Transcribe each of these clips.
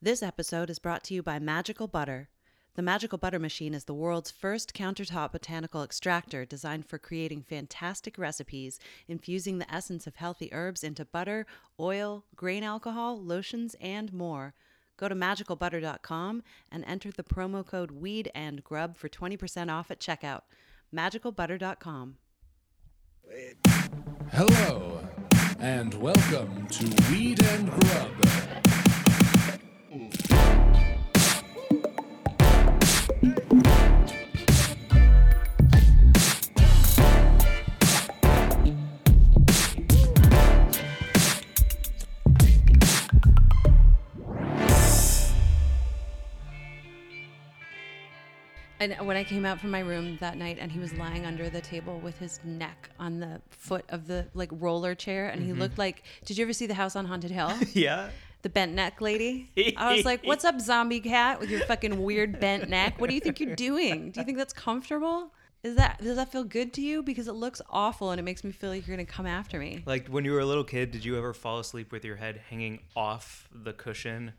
This episode is brought to you by Magical Butter. The Magical Butter Machine is the world's first countertop botanical extractor designed for creating fantastic recipes, infusing the essence of healthy herbs into butter, oil, grain alcohol, lotions, and more. Go to magicalbutter.com and enter the promo code WEED and GRUB for 20% off at checkout. Magicalbutter.com. Hello, and welcome to Weed and Grub. And when I came out from my room that night and he was lying under the table with his neck on the foot of the like roller chair and he mm-hmm. looked like did you ever see the house on Haunted Hill? Yeah. The bent neck lady. I was like, "What's up, zombie cat, with your fucking weird bent neck? What do you think you're doing? Do you think that's comfortable? Is that does that feel good to you? Because it looks awful and it makes me feel like you're gonna come after me. Like when you were a little kid, did you ever fall asleep with your head hanging off the cushion?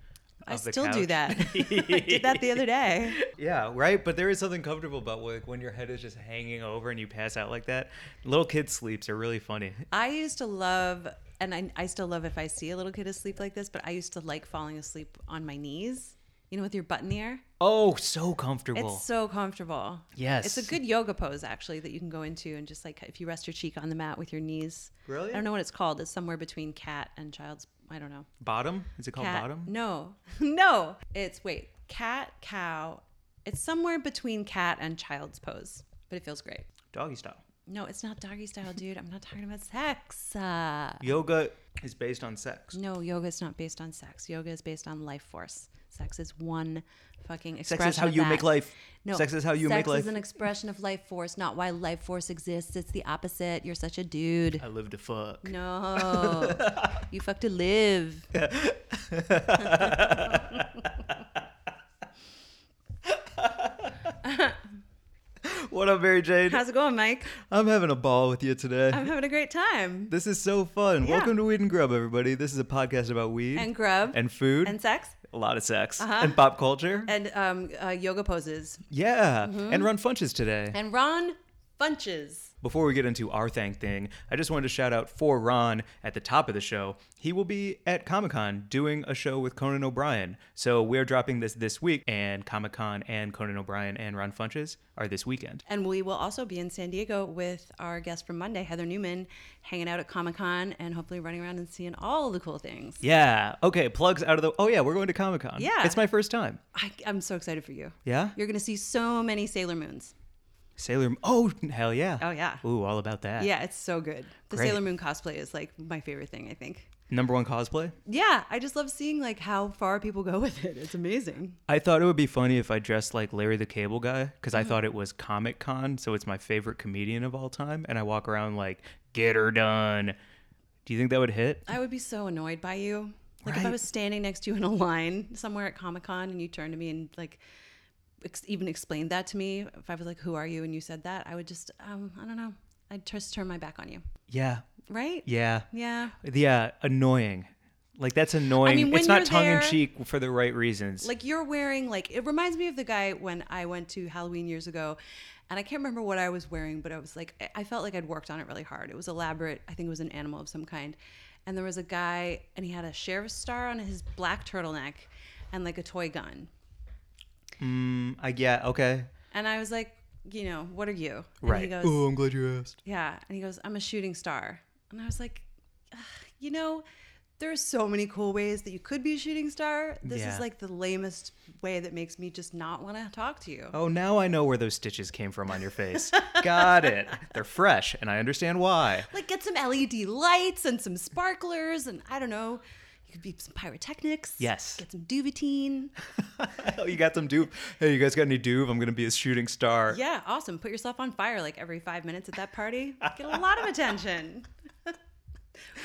I still do that. I did that the other day. Yeah, right. But there is something comfortable about like when your head is just hanging over and you pass out like that. Little kid sleeps are really funny. I used to love, and I, I still love if I see a little kid asleep like this, but I used to like falling asleep on my knees, you know, with your butt in the air. Oh, so comfortable. It's so comfortable. Yes. It's a good yoga pose, actually, that you can go into and just like if you rest your cheek on the mat with your knees. Really? I don't know what it's called. It's somewhere between cat and child's, I don't know. bottom? Is it called Cat. bottom? No, no. It's, wait, cat, cow. It's somewhere between cat and child's pose, but it feels great. Doggy style. No, it's not doggy style, dude. I'm not talking about sex. Uh, Yoga is based on sex. No, yoga is not based on sex. Yoga is based on life force. Sex is one fucking expression. Sex is how you that. make life. No, Sex is how you make life. Sex is an expression of life force, not why life force exists. It's the opposite. You're such a dude. I live to fuck. No, you fuck to live. What up, Mary Jane? How's it going, Mike? I'm having a ball with you today. I'm having a great time. This is so fun. Yeah. Welcome to Weed and Grub, everybody. This is a podcast about weed And grub and food and sex a lot of sex Uh-huh. and pop culture. and um, uh, yoga poses yeah, Mm-hmm. and Ron Funches today. and Ron Funches. Before we get into our thank thing, I just wanted to shout out for Ron at the top of the show. He will be at Comic Con doing a show with Conan O'Brien. So we're dropping this this week, and Comic Con and Conan O'Brien and Ron Funches are this weekend. And we will also be in San Diego with our guest from Monday, Heather Newman, hanging out at Comic Con and hopefully running around and seeing all the cool things. Yeah. Okay. Plugs out of the. Oh yeah, we're going to Comic Con. Yeah. It's my first time. I, I'm so excited for you. Yeah. You're going to see so many Sailor Moons. Sailor. Moon. Oh hell yeah. Oh, yeah. Ooh, all about that. Yeah, it's so good. The Great. Sailor Moon cosplay is like my favorite thing, I think. Number one cosplay. Yeah, I just love seeing like how far people go with it. It's amazing. I thought it would be funny if I dressed like Larry the Cable Guy because Mm-hmm. I thought it was Comic Con, so it's my favorite comedian of all time, and I walk around like "Get her done." Do you think that would hit? I would be so annoyed by you. Like if I was standing next to you in a line somewhere at Comic Con and you turned to me and like ex- even explained that to me, if I was like, "Who are you?" and you said that, I would just, um, I don't know, I'd just turn my back on you, Yeah, right? yeah, Yeah. yeah. Annoying. Like that's annoying. mean, when it's not tongue in cheek for the right reasons. Like you're wearing like it reminds me of the guy when I went to Halloween years ago, and I can't remember what I was wearing, but I was like I- I felt like I'd worked on it really hard. It was elaborate. I think it was an animal of some kind, and there was a guy and he had a sheriff's star on his black turtleneck, and like a toy gun. Mm, I yeah. Okay. And I was like, you know, what are you? And Right. He goes, oh, I'm glad you asked. yeah. And he goes, I'm a shooting star. And I was like, you know, there are so many cool ways that you could be a shooting star. This Yeah. is like the lamest way that makes me just not want to talk to you. Oh, now I know where those stitches came from on your face. Got it. They're fresh, and I understand why. Like get some LED lights and some sparklers and I don't know. You could be some pyrotechnics. Yes. Get some Duvetine. oh, you got some duve. Hey, you guys got any duve? I'm gonna be a shooting star. Yeah, awesome. Put yourself on fire like every five minutes at that party. Get a lot of attention.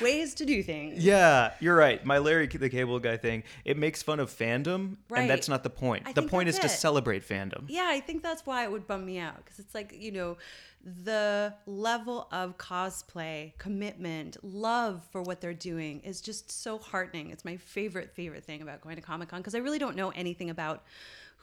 Ways to do things. Yeah, you're right. My Larry the Cable Guy thing, it makes fun of fandom, Right. and that's not the point. I the point is that's to celebrate fandom. Yeah, I think that's why it would bum me out because it's like you know, the level of cosplay, commitment, love for what they're doing is just so heartening. It's my favorite, favorite thing about going to Comic Con because I really don't know anything about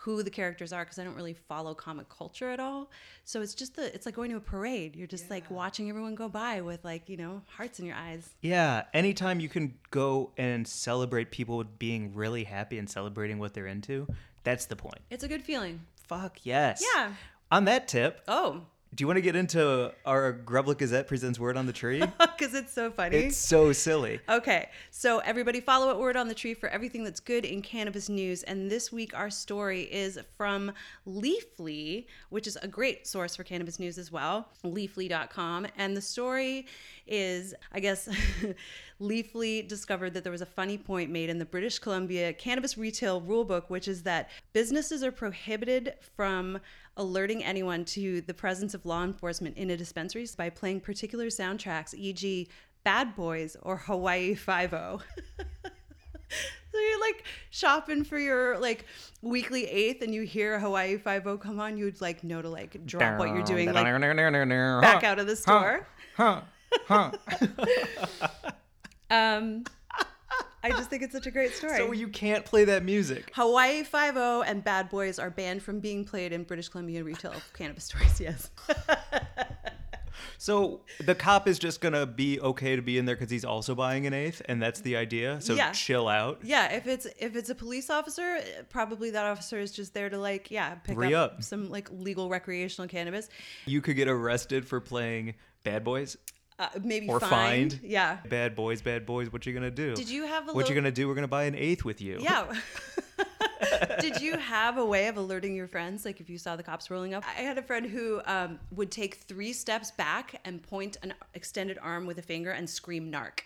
who the characters are because I don't really follow comic culture at all. So it's just the it's like going to a parade. You're just like watching everyone go by with like, you know, hearts in your eyes. Yeah, anytime you can go and celebrate people being really happy and celebrating what they're into, that's the point. It's a good feeling. Fuck yes. Yeah. On that tip, Oh, do you want to get into our Grubla Gazette presents Word on the Tree? because it's so funny. it's so silly. Okay, so everybody follow at Word on the Tree for everything that's good in cannabis news. And this week, our story is from Leafly, which is a great source for cannabis news as well, leafly.com. And the story is, I guess, Leafly discovered that there was a funny point made in the British Columbia Cannabis Retail Rulebook, which is that businesses are prohibited from alerting anyone to the presence of law enforcement in a dispensary by playing particular soundtracks, e.g., Bad Boys or Hawaii Five O. so you're like shopping for your like weekly eighth, and you hear Hawaii Five O come on, you'd like know to like drop what you're doing, like back out of the store. Huh. Huh. Um, I just think it's such a great story. so you can't play that music. Hawaii Five O and Bad Boys are banned from being played in British Columbia retail cannabis stores. Yes. So the cop is just gonna be okay to be in there because he's also buying an eighth, and that's the idea. So Yeah. chill out. Yeah, if it's if it's a police officer, probably that officer is just there to like yeah pick up, up. some like legal recreational cannabis, You could get arrested for playing Bad Boys uh, maybe or find. Yeah. Bad Boys, Bad Boys. What you gonna do? Did you have a What you gonna do? We're gonna buy an eighth with you. Yeah. Did you have a way of alerting your friends, like if you saw the cops rolling up? I had a friend who um, would take three steps back and point an extended arm with a finger and scream "narc."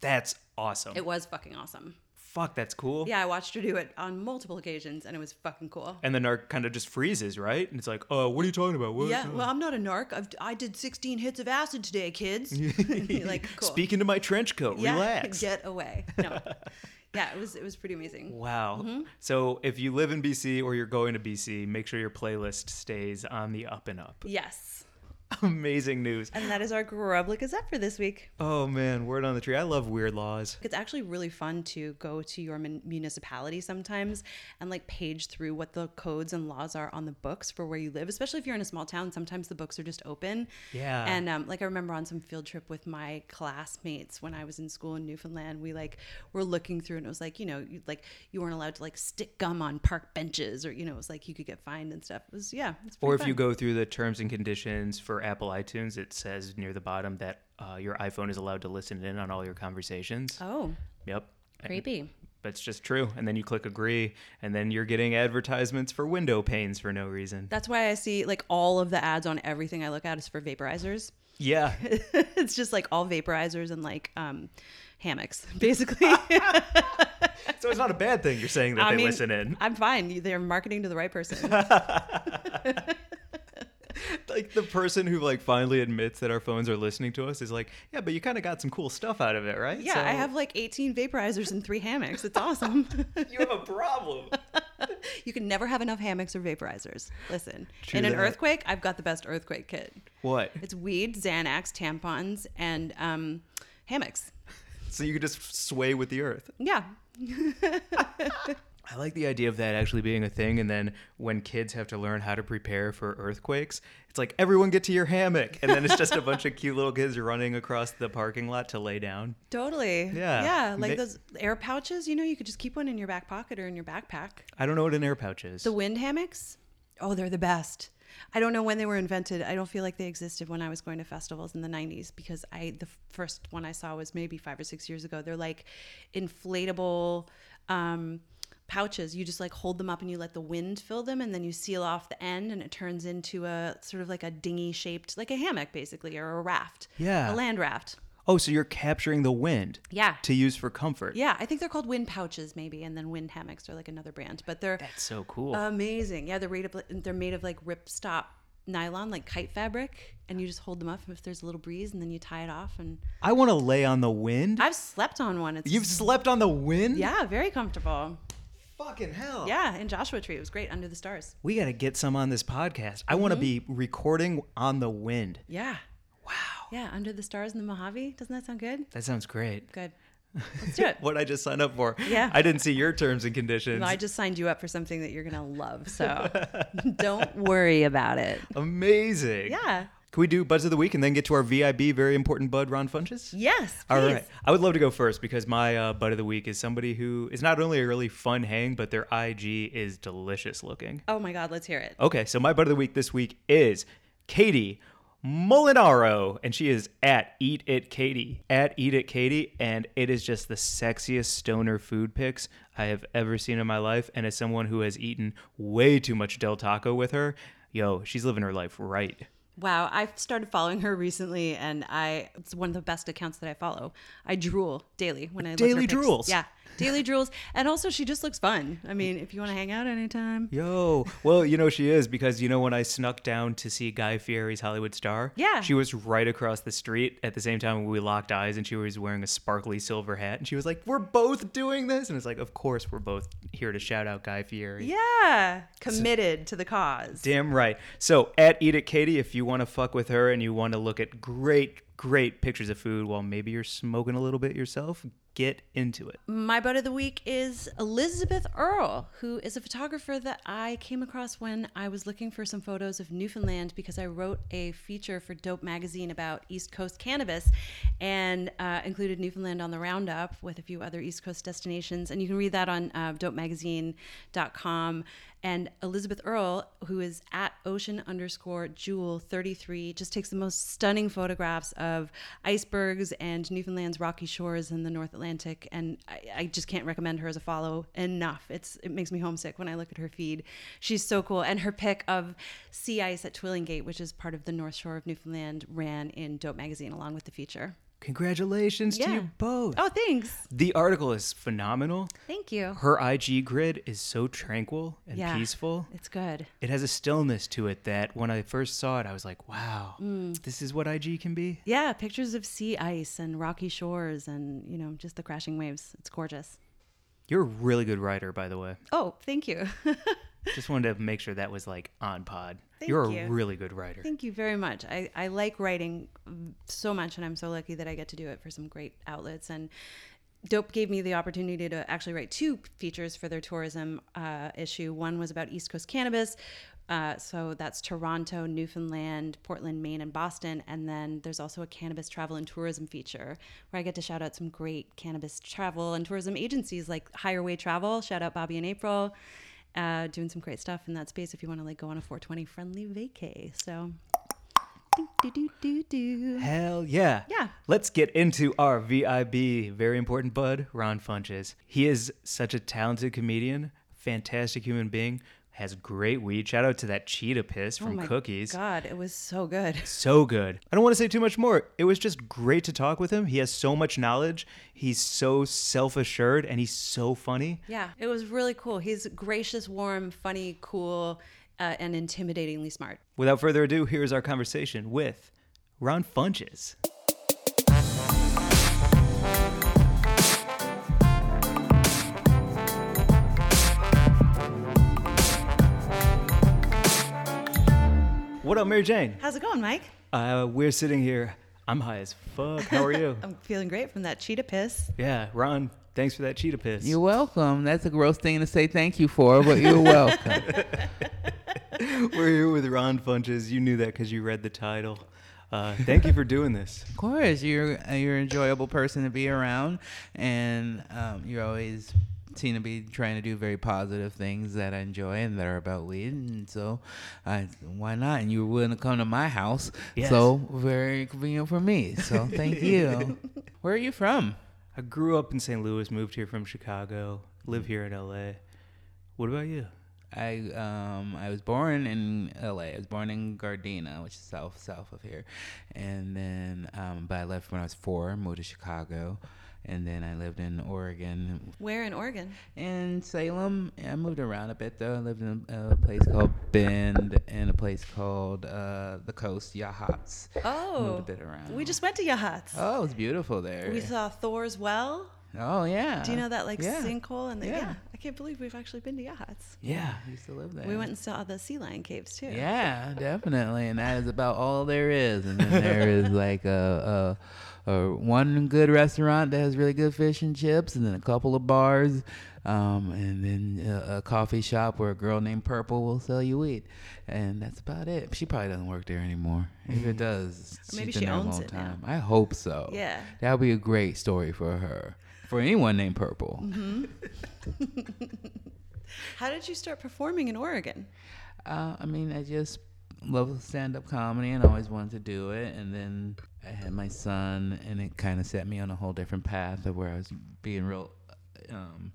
That's awesome. It was fucking awesome. Fuck, that's cool. Yeah, I watched her do it on multiple occasions, and it was fucking cool. And the narc kind of just freezes, right? And it's like, oh, what are you talking about? What? Yeah, well, I'm not a narc. I've, I did 16 hits of acid today, kids. Like, cool. Speak into my trench coat. yeah, Relax. get away. No. yeah, it was it was pretty amazing. Wow. Mm-hmm. So if you live in BC or you're going to BC, make sure your playlist stays on the up and up. Yes. Amazing news. And that is our Grubla Gazette for this week. Oh man, word on the tree. I love weird laws. It's actually really fun to go to your mun- municipality sometimes and like page through what the codes and laws are on the books for where you live, especially if you're in a small town. Sometimes the books are just open. Yeah. And um, like I remember on some field trip with my classmates when I was in school in Newfoundland, we like were looking through and it was like, you know, you, like you weren't allowed to like stick gum on park benches or, you know, it was like you could get fined and stuff. It was, yeah. It's Or if pretty you go through the terms and conditions for Apple iTunes, it says near the bottom that uh, your iPhone is allowed to listen in on all your conversations. Oh, Yep. creepy. That's just true. And then you click agree, and then you're getting advertisements for window panes for no reason. That's why I see like all of the ads on everything I look at is for vaporizers. Yeah. it's just like all vaporizers and like um hammocks basically so it's not a bad thing you're saying that I they mean, listen in. i'm fine they're marketing to the right person Like the person who like finally admits that our phones are listening to us is like, yeah, but you kind of got some cool stuff out of it, right? yeah So i have like 18 vaporizers and three hammocks it's awesome You have a problem. you can never have enough hammocks or vaporizers listen True in an that. earthquake i've got the best earthquake kit what? it's weed xanax tampons and um hammocks So you could just sway with the earth. yeah I like the idea of that actually being a thing. And then when kids have to learn how to prepare for earthquakes, it's like everyone get to your hammock, and then it's just a bunch of cute little kids running across the parking lot to lay down. totally Yeah. yeah like Ma- those air pouches you know you could just keep one in your back pocket or in your backpack I don't know what an air pouch is. The wind hammocks? Oh, they're the best. I don't know when they were invented. I don't feel like they existed when I was going to festivals in the 90s because I the first one I saw was maybe 5 or 6 years ago. They're like inflatable um pouches. You just like hold them up and you let the wind fill them and then you seal off the end and it turns into a sort of like a dinghy shaped like a hammock basically or a raft. Yeah. A land raft. oh, so you're capturing the wind Yeah. to use for comfort. Yeah, I think they're called wind pouches maybe and then wind hammocks are like another brand, but they're That's so cool. Amazing. Yeah, they're made of they're made of like rip stop nylon, like kite fabric, and you just hold them up if there's a little breeze, and then you tie it off. And I want to lay on the wind. I've slept on one. It's You've slept on the wind? yeah, very comfortable. Fucking hell. Yeah, in Joshua Tree. It was great under the stars. We got to get some on this podcast. I want to mhm. be recording on the wind. Yeah. Wow. Yeah, under the stars in the Mojave. Doesn't that sound good? That sounds great. Good. Let's do it. What I just signed up for. Yeah. I didn't see your terms and conditions. No, I just signed you up for something that you're going to love. So don't worry about it. Amazing. Yeah. Can we do Buds of the Week and then get to our VIB, very important Bud, Ron Funches? Yes. Please. All right. I would love to go first because my uh, Bud of the Week is somebody who is not only a really fun hang, but their IG is delicious looking. Oh my God, let's hear it. Okay, so my Bud of the Week this week is Katie Molinaro, and she is at Eat It Katie. At Eat It Katie, and it is just the sexiest stoner food pics I have ever seen in my life. And as someone who has eaten way too much Del Taco with her, yo, she's living her life right. Wow, I've started following her recently, and I it's one of the best accounts that I follow. I drool daily when I look her Daily pics. drools. Yeah, daily drools, and also she just looks fun. I mean, if you want to hang out anytime, Yo, well, you know she is because you know when I snuck down to see Guy Fieri's Hollywood Star, Yeah. she was right across the street at the same time we locked eyes, and she was wearing a sparkly silver hat, and she was like, "We're both doing this," and it's like, "Of course, we're both here to shout out Guy Fieri." yeah, committed to the cause. Damn right. So at Eat It Katie, if you want to fuck with her and you want to look at great, great pictures of food while maybe you're smoking a little bit yourself, get into it. My bud of the week is Elizabeth Earle, who is a photographer that I came across when I was looking for some photos of Newfoundland because I wrote a feature for Dope Magazine about East Coast cannabis and uh, included Newfoundland on the roundup with a few other East Coast destinations. And you can read that on uh, dopemagazine.com. And Elizabeth Earle, who is at ocean underscore jewel 33, just takes the most stunning photographs of icebergs and Newfoundland's rocky shores in the North Atlantic. And I, I just can't recommend her as a follow enough. It's It makes me homesick when I look at her feed. She's so cool. And her pick of sea ice at Twillingate, which is part of the North Shore of Newfoundland, ran in Dope Magazine along with the feature. Congratulations to you both. Oh, thanks. The article is phenomenal. Thank you. Her IG grid is so tranquil and Yeah. peaceful. It's good. It has a stillness to it that when I first saw it, I was like, wow, Mm. this is what IG can be. Yeah, pictures of sea ice and rocky shores and, you know, just the crashing waves. It's gorgeous. You're a really good writer, by the way. Oh, thank you. Just wanted to make sure that was like on pod. Thank You're a really good writer. thank you very much. I, I like writing so much, and I'm so lucky that I get to do it for some great outlets. And Dope gave me the opportunity to actually write two features for their tourism uh, issue. One was about East Coast cannabis. Uh, so that's Toronto, Newfoundland, Portland, Maine, and Boston. And then there's also a cannabis travel and tourism feature where I get to shout out some great cannabis travel and tourism agencies like Higher Way Travel. Shout out Bobby and April, uh, doing some great stuff in that space if you want to like go on a 420 friendly vacay. So, do, do, do, do, do. Hell yeah. Yeah. Let's get into our VIB, very important bud, Ron Funches. He is such a talented comedian, fantastic human being, has great weed. Shout out to that cheetah piss Oh from my Cookies. God, it was so good. So good. I don't want to say too much more. It was just great to talk with him. He has so much knowledge. He's so self assured and he's so funny. Yeah, it was really cool. He's gracious, warm, funny, cool, uh, and intimidatingly smart. Without further ado, here's our conversation with Ron Funches. What up, Mary Jane? How's it going, Mike? Uh, we're sitting here. I'm high as fuck. How are you? I'm feeling great from that cheetah piss. yeah, Ron, thanks for that cheetah piss. You're welcome. That's a gross thing to say thank you for, but you're welcome. We're here with Ron Funches. You knew that because you read the title. Uh, thank you for doing this. of course, you're uh, you're an enjoyable person to be around, and um, you're always seem to be trying to do very positive things that I enjoy and that are about weed, and so I, why not? And you were willing to come to my house, Yes. so very convenient for me. So thank you. Where are you from? I grew up in St. Louis, moved here from Chicago, live here in LA. What about you? I um I was born in L.A. I was born in Gardena, which is south south of here, and then um but I left when I was four, moved to Chicago, and then I lived in Oregon, Where in Oregon? in Salem. I moved around a bit though. I lived in a, place called Bend and a place called uh the Coast Yachats. Oh, moved a bit around. we just went to Yachats. oh, it's beautiful there. We saw Thor's Well. Oh yeah. Do you know that like yeah. sinkhole? And the, yeah. Yeah. I can't believe we've actually been to Yachats. Yeah, I used to live there. We went and saw the sea lion caves too. Yeah, definitely, and that is about all there is. And then there is like a, a, a one good restaurant that has really good fish and chips, and then a couple of bars, um, and then a, a coffee shop where a girl named Purple will sell you weed, and that's about it. She probably doesn't work there anymore. If it does, Or maybe she been there a owns it now. I hope so. Yeah. that would be a great story for her. For anyone named Purple. Mm-hmm. How did you start performing in Oregon? Uh, I mean, I just love stand up comedy and always wanted to do it. And then I had my son, and it kind of set me on a whole different path of where I was being real. Um,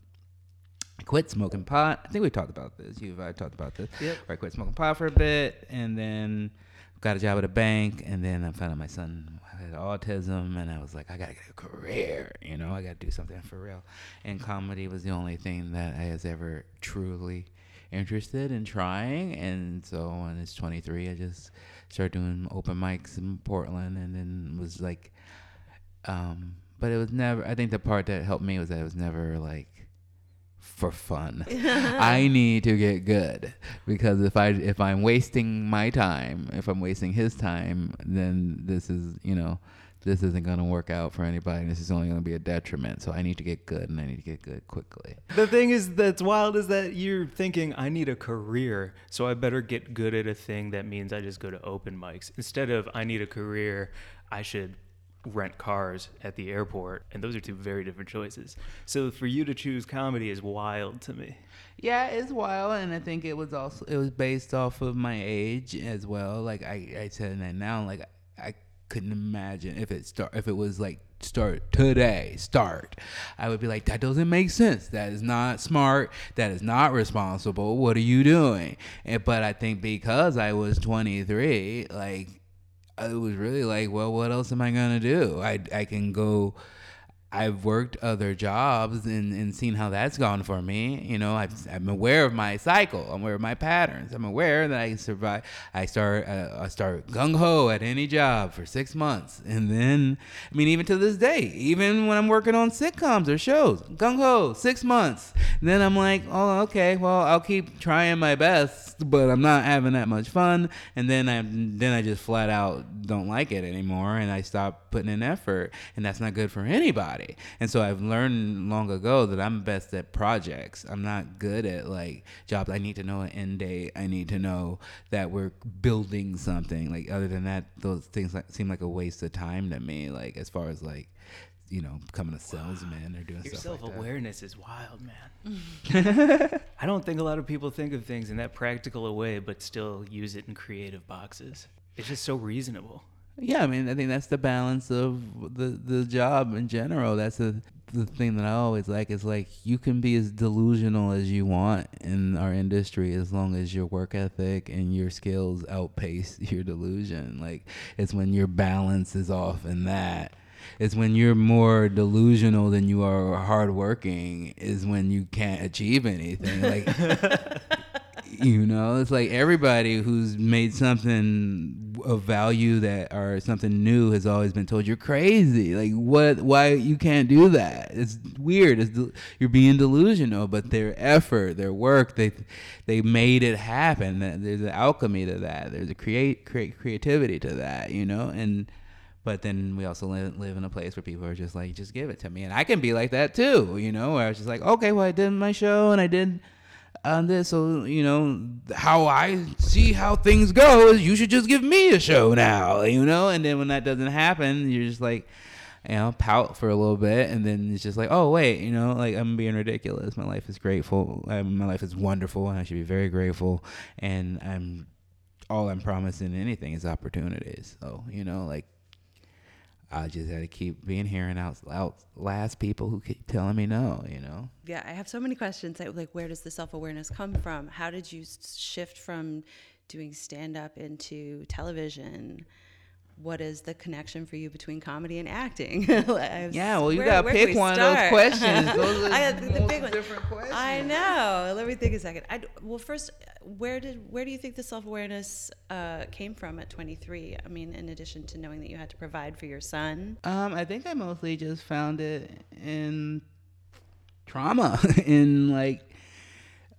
I quit smoking pot. I think we talked about this. You and I talked about this. Yep. Where I quit smoking pot for a bit, and then got a job at a bank, and then I found out my son had autism, and I was like, I gotta get a career. You know, I gotta do something for real. And comedy was the only thing that I was ever truly interested in trying. And so when it's 23, I just started doing open mics in Portland, and then was like, um, but it was never. I think the part that helped me was that it was never like for fun. I need to get good because if I if I'm wasting my time, if I'm wasting his time, then this is you know this isn't going to work out for anybody. This is only going to be a detriment. So I need to get good, and I need to get good quickly. The thing is that's wild is that you're thinking I need a career, so I better get good at a thing that means I just go to open mics instead of I need a career, I should rent cars at the airport, and those are two very different choices. So for you to choose comedy is wild to me. Yeah, it's wild, and I think it was also it was based off of my age as well. Like I, I said that now, like I couldn't imagine if it start if it was like start today, start. I would be like, that doesn't make sense. That is not smart. That is not responsible. What are you doing? And, but I think because I was 23, like it was really like, well, what else am I gonna do? I I can go. I've worked other jobs and, and seen how that's gone for me. You know, I've, I'm aware of my cycle. I'm aware of my patterns. I'm aware that I survive. I start uh, I start gung ho at any job for six months, and then I mean, even to this day, even when I'm working on sitcoms or shows, gung ho six months. then I'm like, oh, okay, well, I'll keep trying my best, but I'm not having that much fun. And then I then I just flat out don't like it anymore, and I stop putting in effort, and that's not good for anybody. And so I've learned long ago that I'm best at projects. I'm not good at like jobs. I need to know an end date. I need to know that we're building something. Like other than that, those things like, seem like a waste of time to me. Like as far as like you know becoming a salesman or doing Your like self that. awareness is wild, man. I don't think a lot of people think of things in that practical a way, but still use it in creative boxes. It's just so reasonable. Yeah, I mean, I think that's the balance of the the job in general. That's the the thing that I always like is like you can be as delusional as you want in our industry as long as your work ethic and your skills outpace your delusion. Like it's when your balance is off in that. It's when you're more delusional than you are hardworking is when you can't achieve anything. Like you know? It's like everybody who's made something of value that or something new has always been told you're crazy. Like what why you can't do that? It's weird. It's, you're being delusional but their effort their work they they made it happen. There's an alchemy to that. There's a create create creativity to that you know? And but then we also live, live in a place where people are just like, just give it to me. And I can be like that too, you know, where I was just like, okay, well, I did my show and I did on this. So, you know, how I see how things go is you should just give me a show now, you know? And then when that doesn't happen, you're just like, you know, pout for a little bit. And then it's just like, oh, wait, you know, like I'm being ridiculous. My life is grateful. My life is wonderful and I should be very grateful. And I'm, all I'm promising anything is opportunities. So, you know, like, I just had to keep being here and out, outlast people who keep telling me no, you know? Yeah, I have so many questions. Like, where does the self awareness come from? How did you shift from doing stand up into television? what is the connection for you between comedy and acting? yeah, well, you gotta pick one of those questions. Those are I, the the big one. different questions. I know. Let me think a second. I, well, first, where did where do you think the self awareness uh, came from at 23? I mean, in addition to knowing that you had to provide for your son. Um, I think I mostly just found it in trauma, in like,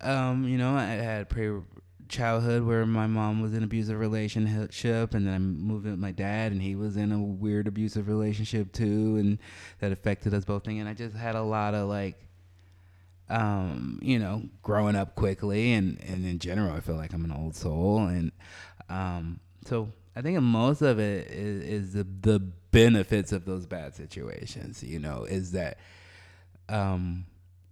um, you know, I had pre childhood where my mom was in an abusive relationship and then I moved in with my dad and he was in a weird abusive relationship too and that affected us both and I just had a lot of like um, you know, growing up quickly and, and in general I feel like I'm an old soul and um so I think most of it is, is the the benefits of those bad situations, you know, is that um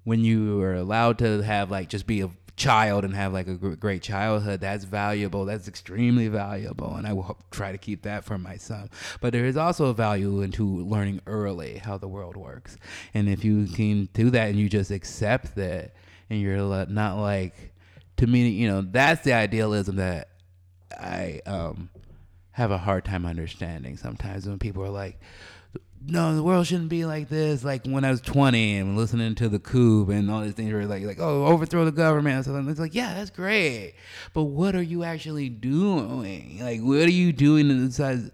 when you are allowed to have like just be a child and have like a great childhood that's valuable that's extremely valuable and i will try to keep that for my son but there is also a value into learning early how the world works. And if you can do that and you just accept that and you're not like to me you know that's the idealism that i um have a hard time understanding sometimes when people are like no, the world shouldn't be like this. Like when I was 20 and listening to the coup and all these things were like, like, oh, overthrow the government. So it's like, yeah, that's great. But what are you actually doing? Like, what are you doing besides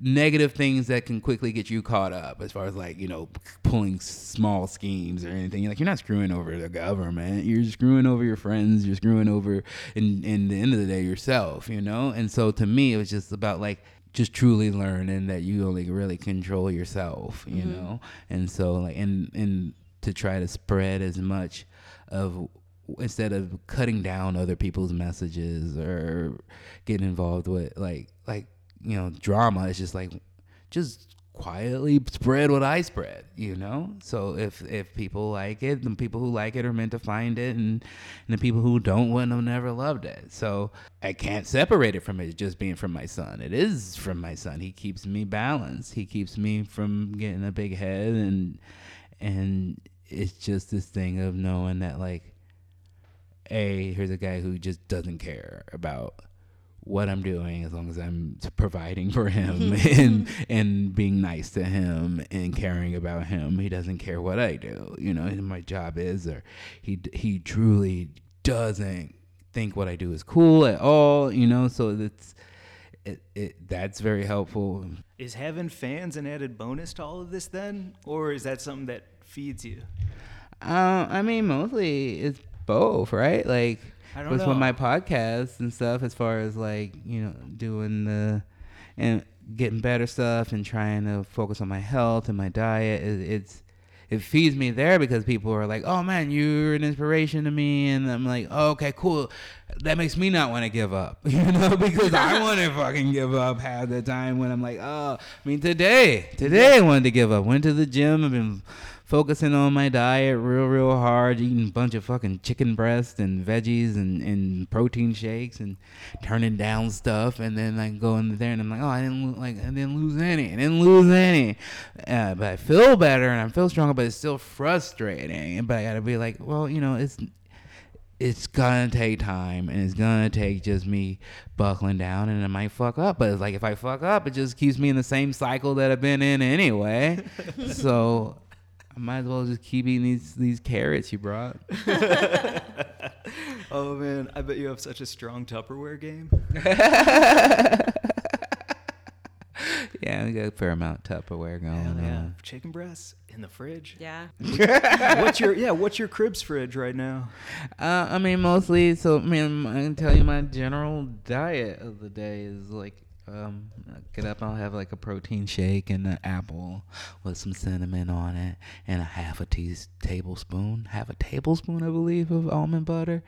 negative things that can quickly get you caught up as far as like, you know, pulling small schemes or anything? Like, you're not screwing over the government. You're screwing over your friends. You're screwing over, in, in the end of the day, yourself, you know? And so to me, it was just about like, just truly learning that you only really control yourself, you mm-hmm. know, and so like and and to try to spread as much of instead of cutting down other people's messages or getting involved with like like you know drama, it's just like just quietly spread what I spread, you know. So if if people like it, the people who like it are meant to find it, and, and the people who don't wouldn't never loved it. So I can't separate it from it just being from my son. It is from my son. He keeps me balanced. He keeps me from getting a big head, and and it's just this thing of knowing that like, a here's a guy who just doesn't care about what I'm doing as long as I'm providing for him and and being nice to him and caring about him. He doesn't care what I do, you know. And my job is, or he he truly doesn't think what I do is cool at all, you know. So it's it, it that's very helpful. Is having fans an added bonus to all of this then? Or is that something that feeds you? Uh, I mean, mostly it's both, right? Like I don't with, know. with my podcasts and stuff, as far as like you know doing the and getting better stuff and trying to focus on my health and my diet. It, it's it feeds me there because people are like, "Oh man, you're an inspiration to me," and I'm like, oh, "Okay, cool." That makes me not want to give up, you know, because I want to fucking give up half the time when I'm like, "Oh, I mean, today, today I wanted to give up. Went to the gym. I've been focusing on my diet real, real hard, eating a bunch of fucking chicken breast and veggies and, and protein shakes and turning down stuff. And then I go in there and I'm like, oh, I didn't like, I didn't lose any. I didn't lose any. Uh, but I feel better and I feel stronger, but it's still frustrating. But I gotta be like, well, you know, it's it's gonna take time and it's gonna take just me buckling down and I might fuck up. But it's like if I fuck up, it just keeps me in the same cycle that I've been in anyway. so I might as well just keep eating these these carrots you brought. Oh man, I bet you have such a strong Tupperware game. yeah, we got a fair amount of Tupperware going Hell yeah. on. Chicken breasts in the fridge. Yeah. what's your yeah, what's your cribs fridge right now? Uh, I mean, mostly. So, I mean, I can tell you my general diet of the day is like, um, get up, I'll have like a protein shake and an apple with some cinnamon on it, and a half a tea tablespoon, half a tablespoon, I believe, of almond butter,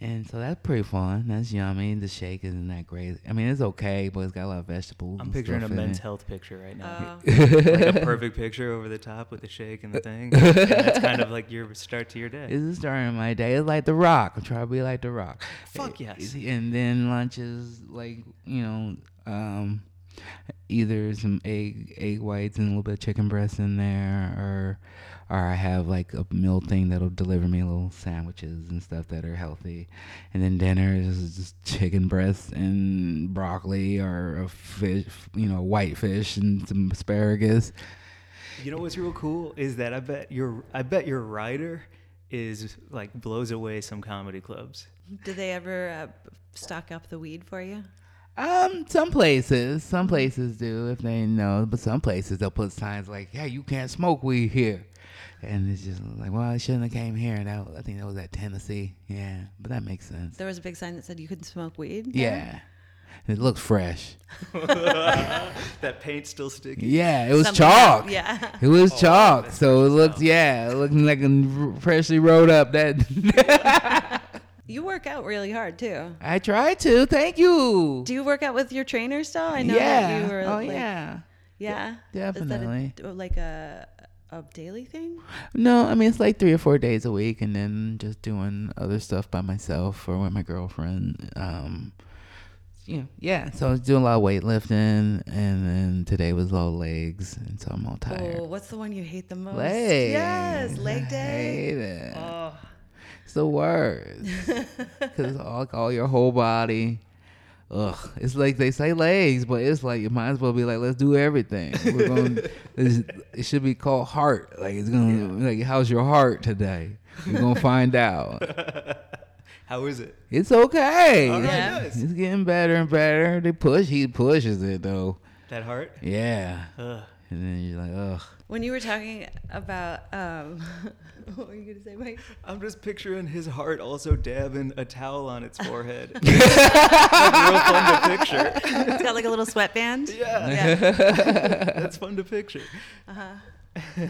and so that's pretty fun. That's yummy. The shake isn't that great. I mean, it's okay, but it's got a lot of vegetables. I'm picturing a men's it. health picture right now. Uh, like a perfect picture over the top with the shake and the thing. and that's kind of like your start to your day. This is starting my day. It's like The Rock. I'm trying to be like The Rock. Fuck yes. And then lunch is like, you know, um, either some egg egg whites and a little bit of chicken breast in there, or or I have like a meal thing that'll deliver me little sandwiches and stuff that are healthy, and then dinner is just chicken breasts and broccoli or a fish, you know, white fish and some asparagus. You know what's real cool is that I bet your I bet your rider is like blows away some comedy clubs. Do they ever uh, stock up the weed for you? Um, some places, some places do if they know, but some places they'll put signs like, "Yeah, you can't smoke weed here," and it's just like, "Well, I shouldn't have came here." That I think that was at Tennessee. Yeah, but that makes sense. There was a big sign that said you couldn't smoke weed. Yeah, it looks fresh. that paint's still sticky. Yeah, it was Something chalk. about- yeah. It was oh, chalk, so it looked now. yeah, it looked like a freshly rolled up. That You work out really hard too. I try to. Thank you. Do you work out with your trainer still? I know yeah. that you were. oh like, yeah. Yeah. definitely. Is that a, like a a daily thing? No, I mean it's like three or four days a week, and then just doing other stuff by myself or with my girlfriend. Um, you know, yeah. So I was doing a lot of weightlifting, and then today was all legs, and so I'm all tired. Oh, what's the one you hate the most? Legs. Yes, leg I day. hate it. Oh. It's the worst because all, all your whole body. Ugh, it's like they say legs, but it's like you might as well be like, let's do everything. We're going. it should be called heart. Like it's gonna like, how's your heart today? We're gonna find out. How is it? It's okay. All right, Yeah. nice. It's getting better and better. They push. He pushes it though. That heart? Yeah. Ugh. And then you're like, ugh. When you were talking about, um, what were you gonna say, Mike? I'm just picturing his heart also dabbing a towel on its forehead. like real fun to picture. It's got like a little sweatband. Yeah, Yeah. that's fun to picture. Uh huh.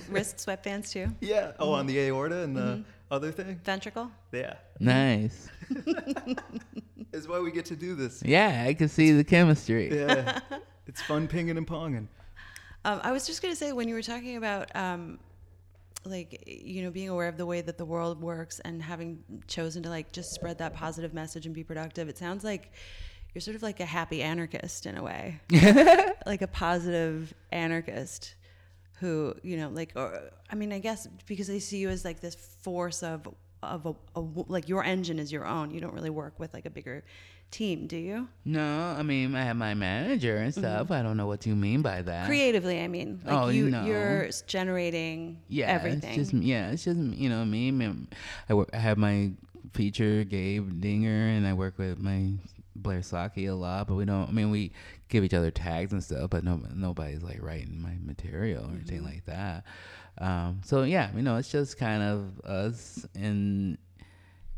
Wrist sweatbands too. Yeah. Oh, on the aorta and the Mm-hmm. other thing. Ventricle. Yeah. Nice. Is why we get to do this. Yeah, I can see the chemistry. Yeah. it's fun pinging and ponging. Um, I was just gonna say when you were talking about um, like you know being aware of the way that the world works and having chosen to like just spread that positive message and be productive, it sounds like you're sort of like a happy anarchist in a way, like a positive anarchist who you know like or I mean I guess because they see you as like this force of of a, a like your engine is your own. You don't really work with like a bigger team, do you? No, I mean I have my manager and stuff. I don't know what you mean by that. Creatively, I mean, like Oh, you no. you're generating yeah, everything. It's just yeah, it's just you know me. I, work, I have my feature Gabe Dinger, and I work with my Blair Socci a lot. But we don't. I mean, we give each other tags and stuff, but no nobody's like writing my material or anything Mm-hmm. like that. Um, so yeah, you know, it's just kind of us and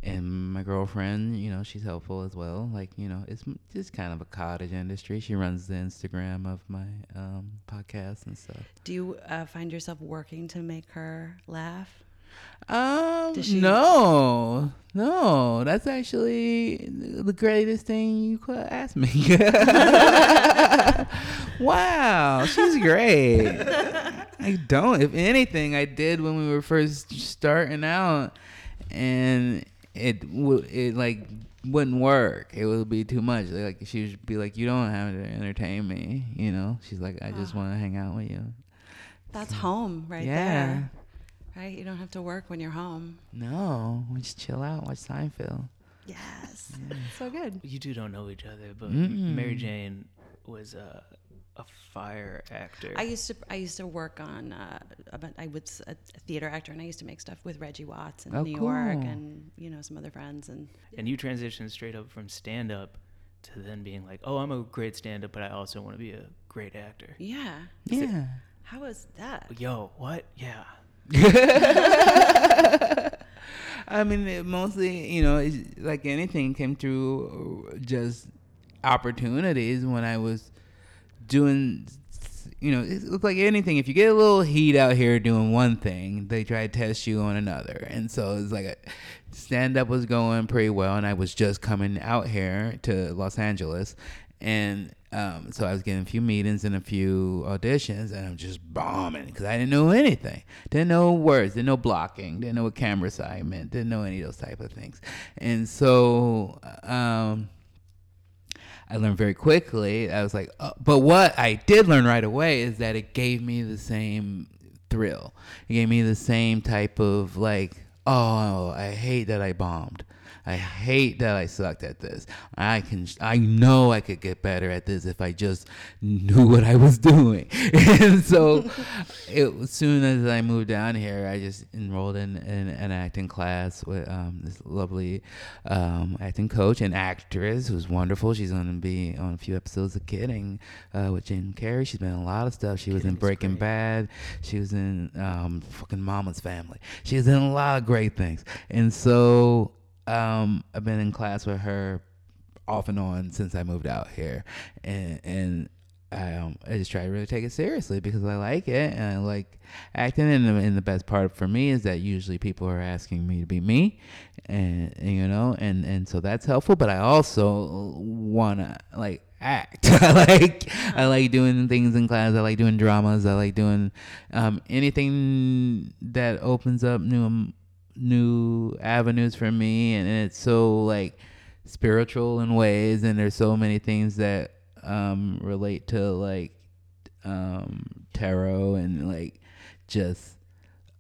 and my girlfriend, you know, she's helpful as well. Like, you know, it's just kind of a cottage industry. She runs the Instagram of my um, podcast and stuff. Do you uh, find yourself working to make her laugh? Um, no, no, that's actually the greatest thing you could ask me. wow, she's great. I don't. If anything, I did when we were first starting out, and it would it like wouldn't work. It would be too much. Like she would be like, "You don't have to entertain me," you know. She's like, "I just ah. want to hang out with you." That's home right Yeah. there. Right? You don't have to work when you're home. No, we just chill out, watch Seinfeld. Yes. So good. You two don't know each other, but Mm-mm. Mary Jane was a, a fire actor. I used to I used to work on uh, I was a, a theater actor and I used to make stuff with Reggie Watts in Oh, New York and you know some other friends and and you transitioned straight up from stand up to then being like, oh, I'm a great stand up, but I also want to be a great actor. yeah. Yeah. How was that? Yo, what? Yeah. I mean, it mostly, you know, it's like anything came through just opportunities when I was doing, you know, it like anything. If you get a little heat out here doing one thing, they try to test you on another. And so it's like a stand up was going pretty well, and I was just coming out here to Los Angeles. And um, so I was getting a few meetings and a few auditions, and I'm just bombing because I didn't know anything. Didn't know words, didn't know blocking, didn't know what camera side meant, didn't know any of those type of things. And so um, I learned very quickly. I was like, uh, but what I did learn right away is that it gave me the same thrill. It gave me the same type of like, oh, I hate that I bombed. I hate that I sucked at this. I can, I know I could get better at this if I just knew what I was doing. and so, it, as soon as I moved down here, I just enrolled in, in an acting class with um, this lovely um, acting coach and actress who's wonderful. She's going to be on a few episodes of Kidding uh, with Jim Carrey. She's been in a lot of stuff. She was in Breaking great. Bad. She was in um, fucking Mama's Family. She's in a lot of great things. And so um, I've been in class with her off and on since I moved out here, and and I um I just try to really take it seriously because I like it and I like acting. And the, and the best part for me is that usually people are asking me to be me, and, and you know, and and so that's helpful. But I also wanna like act. I like I like doing things in class. I like doing dramas. I like doing um, anything that opens up new um, new avenues for me, and it's so like spiritual in ways. And there's so many things that um, relate to like um, tarot and like just.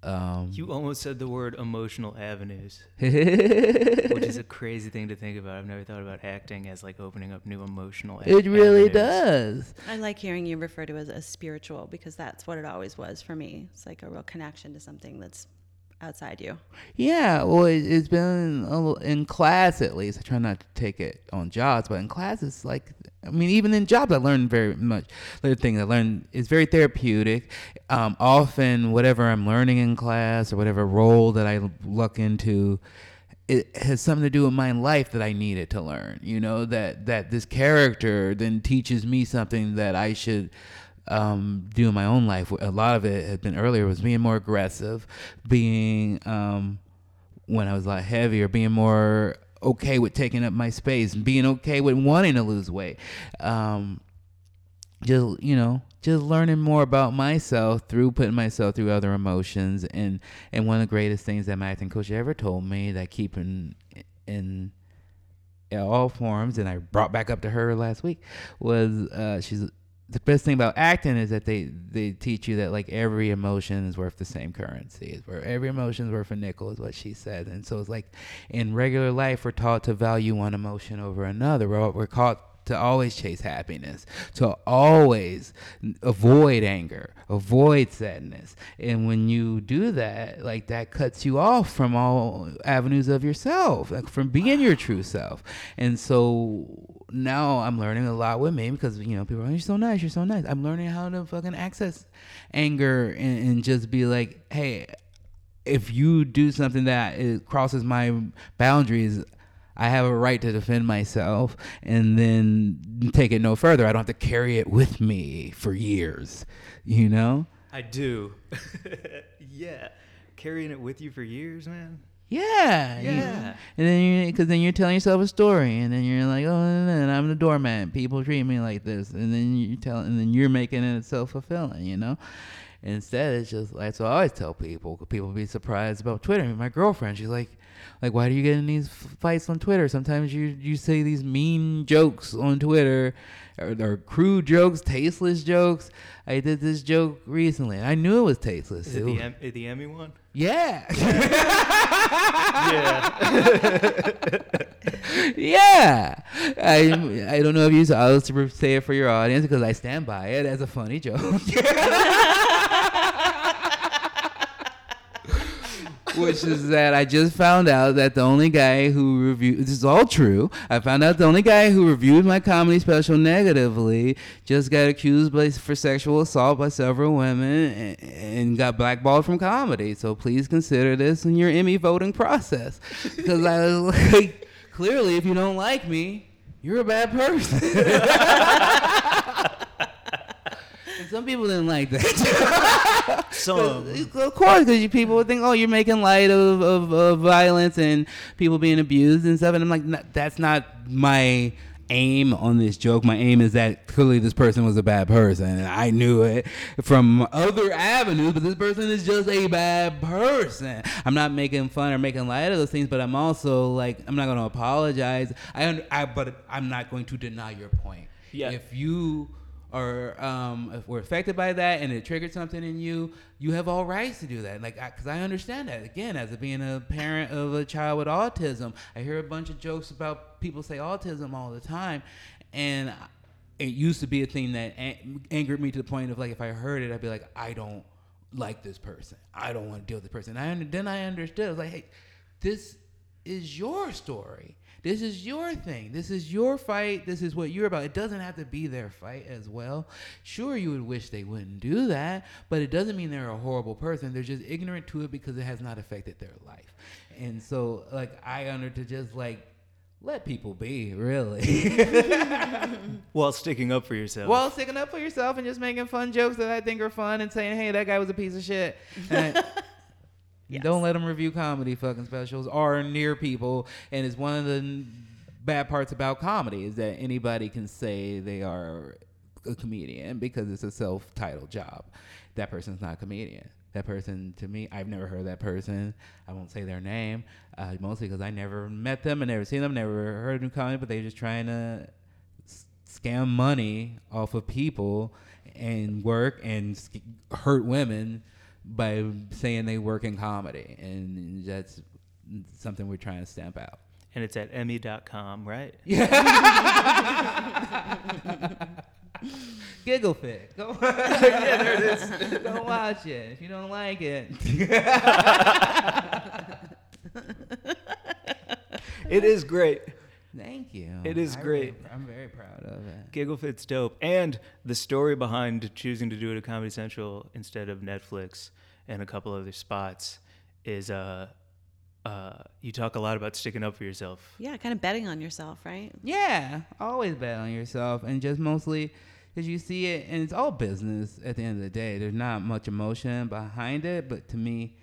Um, You almost said the word emotional avenues, which which is a crazy thing to think about. I've never thought about acting as like opening up new emotional. a- it really avenues. does. I like hearing you refer to it as, a spiritual because that's what it always was for me. It's like a real connection to something that's outside you. Yeah, well, it, it's been little- in class at least. I try not to take it on jobs, but in class, it's like, I mean, even in jobs, I learned very much. The things I learned is very therapeutic. Um, often, whatever I'm learning in class or whatever role that I look into, it has something to do with my life that I needed to learn. You know that that this character then teaches me something that I should um, my own life. A lot of it had been earlier was being more aggressive, being um, when I was a lot heavier, being more okay with taking up my space, and being okay with wanting to lose weight. Um, just you know just learning more about myself through putting myself through other emotions and and one of the greatest things that my acting coach ever told me that keeping in in all forms and i brought back up to her last week was uh she's the best thing about acting is that they they teach you that like every emotion is worth the same currency is where every emotion is worth a nickel is what she said and so it's like in regular life we're taught to value one emotion over another we're, we're taught to always chase happiness, to always avoid anger, avoid sadness. And when you do that, like that cuts you off from all avenues of yourself, like from being your true self. And so now I'm learning a lot with me because, you know, people are like, oh, you're so nice, you're so nice. I'm learning how to fucking access anger and, and just be like, hey, if you do something that crosses my boundaries, I have a right to defend myself and then take it no further. I don't have to carry it with me for years, you know? I do. yeah, carrying it with you for years, man. Yeah. you- Yeah. and then you, because then you're telling yourself a story, and then you're like, oh, and then I'm the doormat. People treat me like this, and then you tell, and then you're making it self fulfilling, you know. Instead, it's just that's what I always tell people. People be surprised about Twitter. My girlfriend, she's like, like, why do you get in these fights on Twitter? Sometimes you you say these mean jokes on Twitter, or, or crude jokes, tasteless jokes. I did this joke recently, I knew it was tasteless. Is it It the, em- the Emmy one? yeah. Yeah. yeah. I I don't know if you saw. I'll just say it for your audience because I stand by it as a funny joke. Which is that I just found out that the only guy who reviewed this is all true. I found out the only guy who reviewed my comedy special negatively just got accused by, for sexual assault by several women and, and got blackballed from comedy. So please consider this in your Emmy voting process because I was like, clearly, if you don't like me, you're a bad person. And some people didn't like that. Some. of course, because people would think, oh, you're making light of, of, of violence and people being abused and stuff. And I'm like, that's not my aim on this joke. My aim is that clearly this person was a bad person, and I knew it from other avenues. But this person is just a bad person. I'm not making fun or making light of those things, but I'm also like I'm not going to apologize. I, I but I'm not going to deny your point. Yeah. If you or um, if we're affected by that and it triggered something in you, you have all rights to do that. Like, because I, understand that. Again, as a, being a parent of a child with autism, I hear a bunch of jokes about people say autism all the time, and it used to be a thing that an- angered me to the point of like, if I heard it, I'd be like, I don't like this person. I don't want to deal with this person. I then I understood. I was like, hey, this is your story. This is your thing. This is your fight. This is what you're about. It doesn't have to be their fight as well. Sure, you would wish they wouldn't do that, but it doesn't mean they're a horrible person. They're just ignorant to it because it has not affected their life. And so, like, I honor to just like let people be, really. While sticking up for yourself. While sticking up for yourself and just making fun jokes that I think are fun and saying, hey, that guy was a piece of shit. Yes. Don't let them review comedy fucking specials or near people. And it's one of the bad parts about comedy is that anybody can say they are a comedian because it's a self-titled job. That person's not a comedian. That person, to me, I've never heard that person. I won't say their name, uh, mostly because I never met them and never seen them, never heard them comedy, but they're just trying to s- scam money off of people and work and sk- hurt women by saying they work in comedy and that's something we're trying to stamp out and it's at emmy.com, right? Yeah. giggle fit go yeah there it is go watch it if you don't like it It is great. Thank you It is I great. really- i'm very proud of it Gigglefit's dope. And the story behind choosing to do it at Comedy Central instead of Netflix and a couple other spots is uh uh you talk a lot about sticking up for yourself. Yeah, kind of betting on yourself, right? Yeah, always bet on yourself, and just mostly because you see it, and it's all business at the end of the day. There's not much emotion behind it, but to me,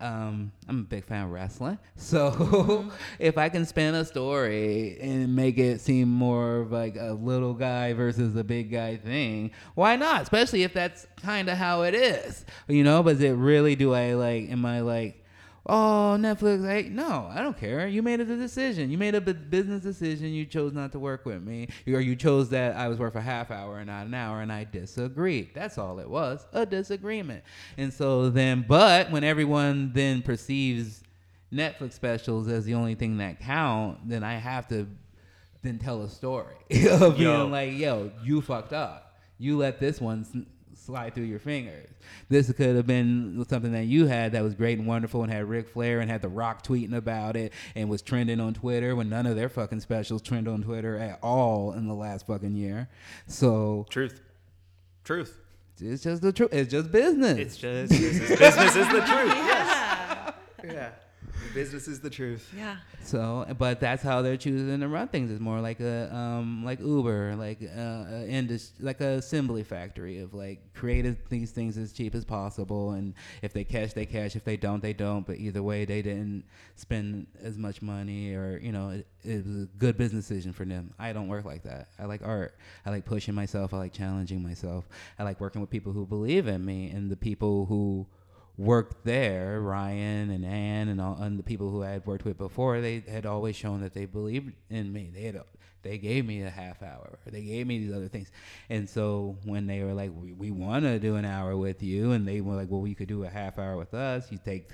um, I'm a big fan of wrestling. So if I can spin a story and make it seem more of like a little guy versus a big guy thing, why not? Especially if that's kind of how it is, you know. But is it really? Do I like? Am I like? Oh netflix like no i don't care. You made a decision. You made a business decision. You chose not to work with me. Or you chose that i was worth a half hour and not an hour and i disagreed. That's all it was a disagreement. And so then but when everyone then perceives netflix specials as the only thing that count then i have to then tell a story of being Yo. like yo you fucked up. You let this one slide through your fingers. This could have been something that you had that was great and wonderful and had Ric Flair and had The Rock tweeting about it and was trending on Twitter when none of their fucking specials trend on Twitter at all in the last fucking year. So Truth. Truth. it's just the truth. It's just business. It's just this is, business is the truth. Yes. Yeah. Business is the truth. Yeah. So, but that's how they're choosing to run things. It's more like a um, like Uber, like uh, a indus- like a assembly factory of like creating these things as cheap as possible. And if they cash, they cash. If they don't, they don't. But either way, they didn't spend as much money, or you know, it, it was a good business decision for them. I don't work like that. I like art. I like pushing myself. I like challenging myself. I like working with people who believe in me and the people who worked there, Ryan and Ann and all and the people who I had worked with before, they had always shown that they believed in me. They had they gave me a half hour. They gave me these other things. And so when they were like, we, we want to do an hour with you, and they were like, well, you could do a half hour with us. You take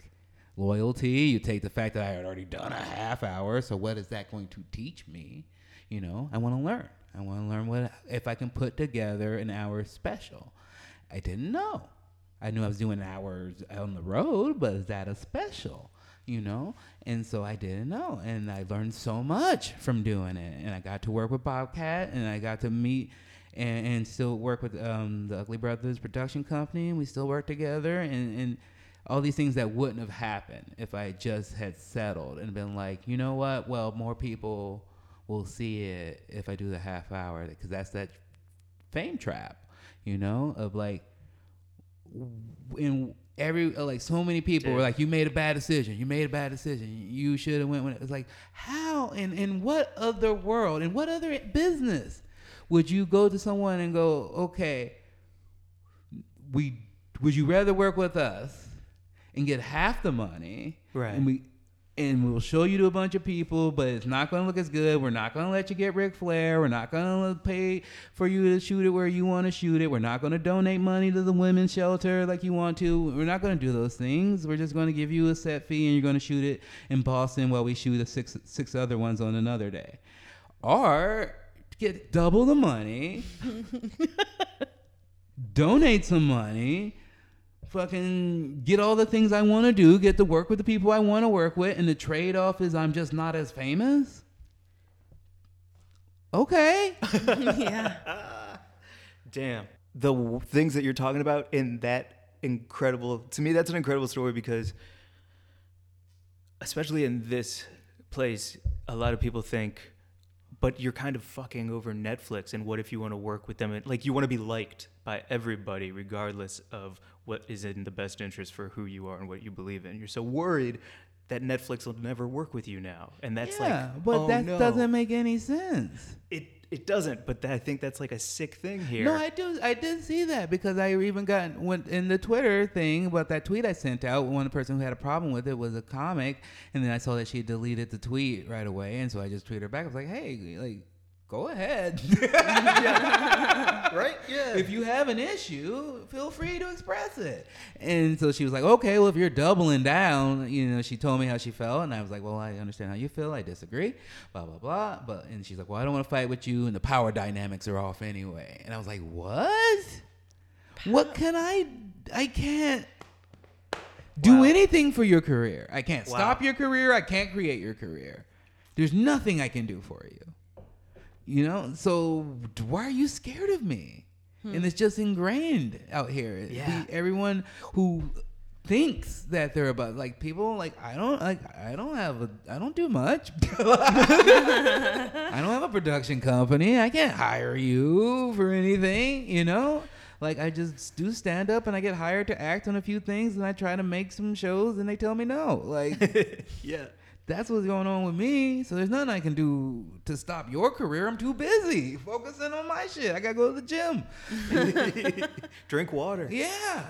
loyalty. You take the fact that I had already done a half hour. So what is that going to teach me? You know, I want to learn. I want to learn what if I can put together an hour special. I didn't know. I knew I was doing hours on the road, but is that a special? You know? And so I didn't know. And I learned so much from doing it. And I got to work with Bobcat and I got to meet and, and still work with um, the Ugly Brothers production company. And we still work together and, and all these things that wouldn't have happened if I just had settled and been like, you know what? Well, more people will see it if I do the half hour because that's that fame trap, you know, of like, in every like so many people were like, "You made a bad decision. You made a bad decision. You should have went." When it was like, how in in what other world, and what other business would you go to someone and go, "Okay, we would you rather work with us and get half the money, Right. And we." And we'll show you to a bunch of people, but it's not going to look as good. We're not going to let you get Ric Flair. We're not going to pay for you to shoot it where you want to shoot it. We're not going to donate money to the women's shelter like you want to. We're not going to do those things. We're just going to give you a set fee and you're going to shoot it in Boston while we shoot the six six other ones on another day. Or get double the money, donate some money, fucking get all the things I want to do, get to work with the people I want to work with, and the trade off is I'm just not as famous. Okay. yeah. Damn. The w- things that you're talking about in that incredible, to me, that's an incredible story because, especially in this place, a lot of people think, but you're kind of fucking over Netflix. And what if you want to work with them? And, like, you want to be liked by everybody, regardless of what is in the best interest for who you are and what you believe in. You're so worried that Netflix will never work with you now. And that's yeah, like, but oh, that no. doesn't make any sense. It, it doesn't, but I think that's like a sick thing here. No, I do. I did see that because I even got went in the Twitter thing about that tweet I sent out. One person who had a problem with it was a comic, and then I saw that she deleted the tweet right away, and so I just tweeted her back. I was like, "Hey, like, go ahead. right? Yeah. if you have an issue, feel free to express it." And so she was like, "Okay, well, if you're doubling down, you know," she told me how she felt, and I was like, "Well, I understand how you feel. I disagree." Blah blah blah. But and she's like, "Well, I don't want to fight with you, and the power dynamics are off anyway." And I was like, "What? What can I? I can't." Do Wow. anything for your career. I can't Wow. stop your career. I can't create your career. There's nothing I can do for you. You know, so why are you scared of me? Hmm. And it's just ingrained out here. Yeah. The- everyone who thinks that they're about like people like I don't like I don't have a I don't do much. I don't have a production company. I can't hire you for anything, you know? Like I just do stand up and I get hired to act on a few things and I try to make some shows and they tell me no. Like yeah. That's what's going on with me. So there's nothing I can do to stop your career. I'm too busy focusing on my shit. I gotta go to the gym. Drink water. Yeah,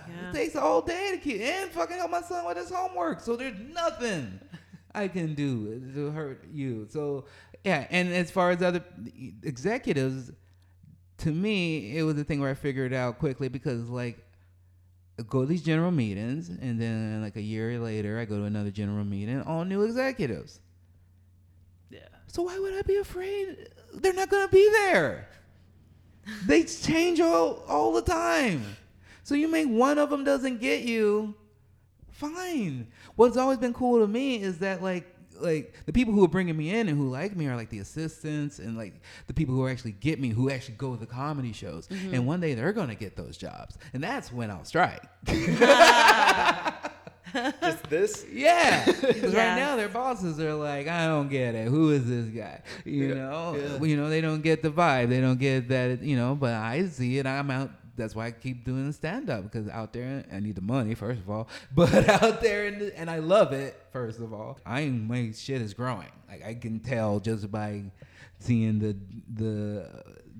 Yeah. it takes all day to keep and fucking help my son with his homework. So there's nothing I can do to hurt you. So yeah, and as far as other executives, to me, it was a thing where I figured it out quickly because like I go to these general meetings and then like a year later I go to another general meeting, all new executives. Yeah. So why would I be afraid? They're not gonna be there. They change all all the time. So you make one of them doesn't get you, fine. What's always been cool to me is that like like the people who are bringing me in and who like me are like the assistants and like the people who actually get me who actually go to the comedy shows mm-hmm. and one day they're gonna get those jobs and that's when I'll strike. Just this? Yeah, because Yeah. right now their bosses are like, I don't get it. Who is this guy? You know, yeah. you know they don't get the vibe. They don't get that. You know, but I see it. I'm out. That's why I keep doing the stand up because out there I need the money first of all, but out there in the, and I love it first of all. I my shit is growing. Like I can tell just by seeing the the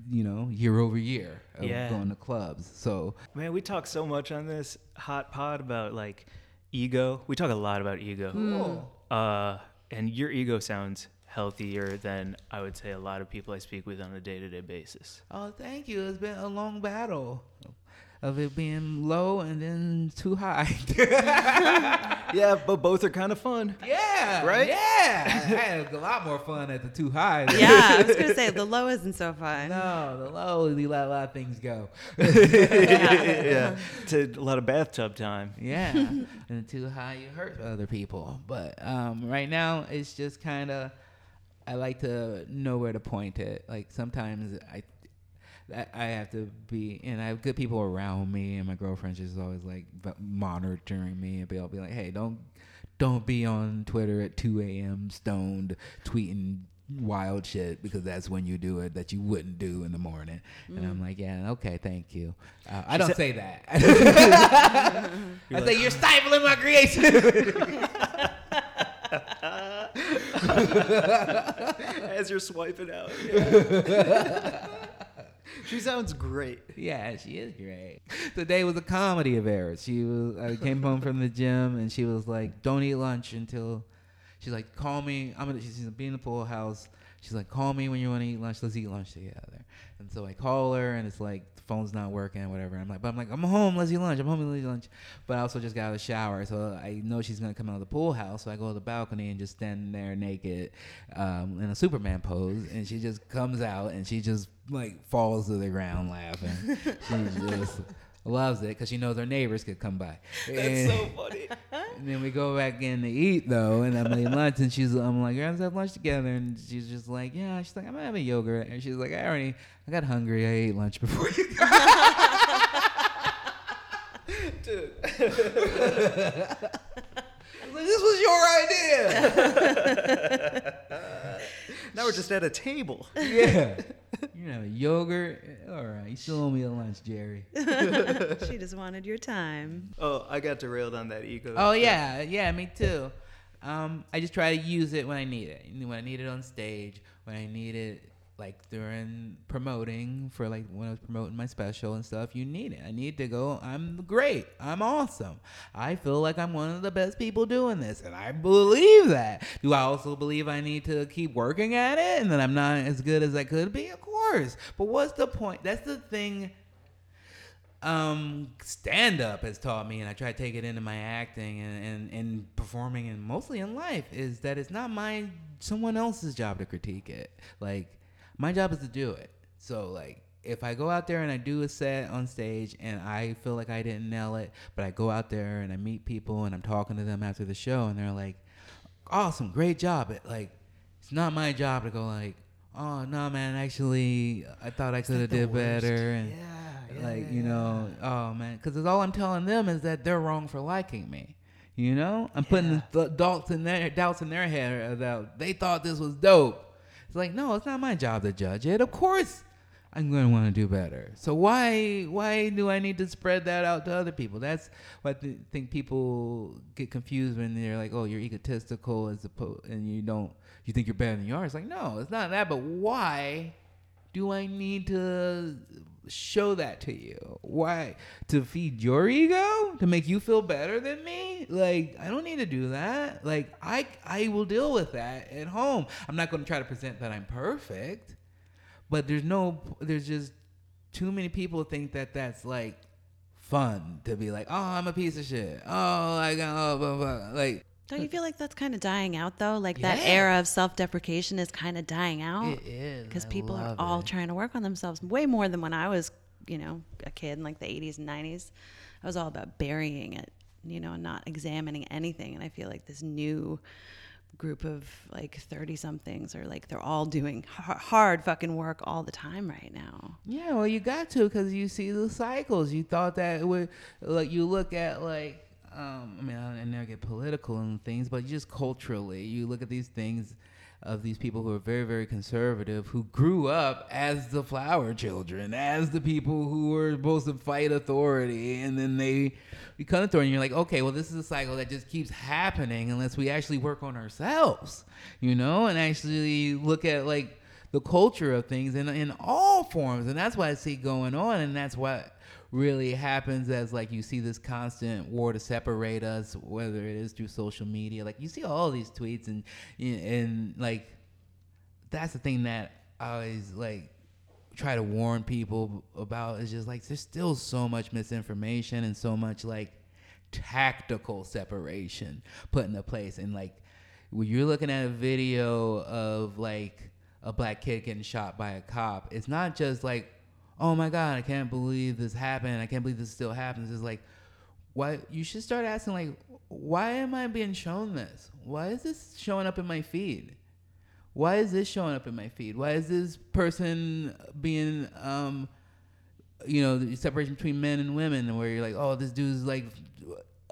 you know year over year of Yeah. going to clubs. So Man, we talk so much on this hot pod about like ego. We talk a lot about ego. cool. Uh, and your ego sounds healthier than I would say a lot of people I speak with on a day to day basis. Oh, thank you. It's been a long battle of it being low and then too high. Yeah, but both are kind of fun. yeah, Right? Yeah, I had a lot more fun at the too high. than- Yeah, I was gonna say the low isn't so fun. No, the low, you let a lot of things go. yeah. To a lot of bathtub time. Yeah, and too high, you hurt other people. But um, right now, it's just kind of. I like to know where to point it. Like sometimes I, I- I have to be, and I have good people around me, and my girlfriend just always like monitoring me, and to be like, "Hey, don't, don't be on Twitter at 2 a.m. stoned tweeting wild shit because that's when you do it that you wouldn't do in the morning. And I'm like, yeah, okay, thank you. Uh, I don't said- say that. I say you're stifling my creativity. As you're swiping out. she sounds great. Yeah, she is great. Today was a comedy of errors. She was. I came home from the gym and she was like, "Don't eat lunch until." She's like, "Call me." I'm gonna. She's gonna be in the pool house. She's like, "Call me when you want to eat lunch. Let's eat lunch together." And so I call her and it's like the phone's not working, whatever. I'm like, but I'm like, I'm home. Let's eat lunch. I'm home. Let's eat lunch. But I also just got out of the shower, so I know she's gonna come out of the pool house. So I go to the balcony and just stand there naked, um, in a Superman pose, and she just comes out and she just like falls to the ground laughing. she just loves it because she knows her neighbors could come by. That's And- so funny. and then we go back in to eat though, and I'm eating lunch, and she's, I'm like, let's have lunch together, and she's just like, yeah, she's like, I'm having a yogurt, and she's like, I already, I got hungry, I ate lunch before you. Dude. Like, this was your idea. Now we're just at a table. yeah, you have a yogurt. All right, you still owe me a lunch, Jerry. she just wanted your time. Oh, I got derailed on that ego. Oh yeah, yeah, me too. Um, I just try to use it when I need it. When I need it on stage, when I need it like during promoting for like when I was promoting my special and stuff, you need it. I need to go. I'm great. I'm awesome. I feel like I'm one of the best people doing this, and I believe that. Do I also believe I need to keep working at it and that I'm not as good as I could be? Of course. But what's the point? That's the thing um stand up has taught me and I try to take it into my acting and, and, and performing and mostly in life is that it's not my someone else's job to critique it. Like my job is to do it. So like if I go out there and I do a set on stage and I feel like I didn't nail it, but I go out there and I meet people and I'm talking to them after the show and they're like, Awesome, great job. It like it's not my job to go like, Oh no man, actually I thought I could have did better. And like you know oh man because all i'm telling them is that they're wrong for liking me you know? I'm putting th- doubts in their doubts in their head about they thought this was dope like no it's not my job to judge it. Of course i'm going to want to do better. So why why do i need to spread that out to other people? That's what i think people get confused when they're like oh you're egotistical as opposed and you don't you think you're better than you are. It's like no it's not that but why do I need to show that to you? Why? To feed your ego? To make you feel better than me? Like, I don't need to do that. Like, I I will deal with that at home. I'm not going to try to present that I'm perfect. But there's no there's just too many people think that that's like fun to be like, "Oh, I'm a piece of shit." Oh, like oh, blah, blah. like Don't you feel like that's kind of dying out though? Like that era of self-deprecation is kind of dying out it is because people are all it. trying to work on themselves way more than when I was, you know, a kid in like the 80s and 90s. I was all about burying it, you know, and not examining anything. And I feel like this new group of like 30 somethings are like they're all doing har- hard fucking work all the time right now. Yeah, well, you got to because you see the cycles. You thought that it would, like, you look at like, um, I mean, I, I never get political and things, but just culturally, you look at these things of these people who are very, very conservative, who grew up as the flower children, as the people who were supposed to fight authority, and then they become authority. And you're like, okay, well, this is a cycle that just keeps happening unless we actually work on ourselves, you know, and actually look at like the culture of things in in all forms, and that's what I see going on, and that's what really happens as like you see this constant war to separate us, whether it is through social media. Like you see all these tweets, and and like that's the thing that I always like try to warn people about is just like there's still so much misinformation and so much like tactical separation put into place and like when you're looking at a video of like a black kid getting shot by a cop it's not just like oh my god i can't believe this happened i can't believe this still happens it's like why you should start asking like why am i being shown this why is this showing up in my feed why is this showing up in my feed? Why is this person being, um, you know, the separation between men and women, where you're like, oh, this dude's like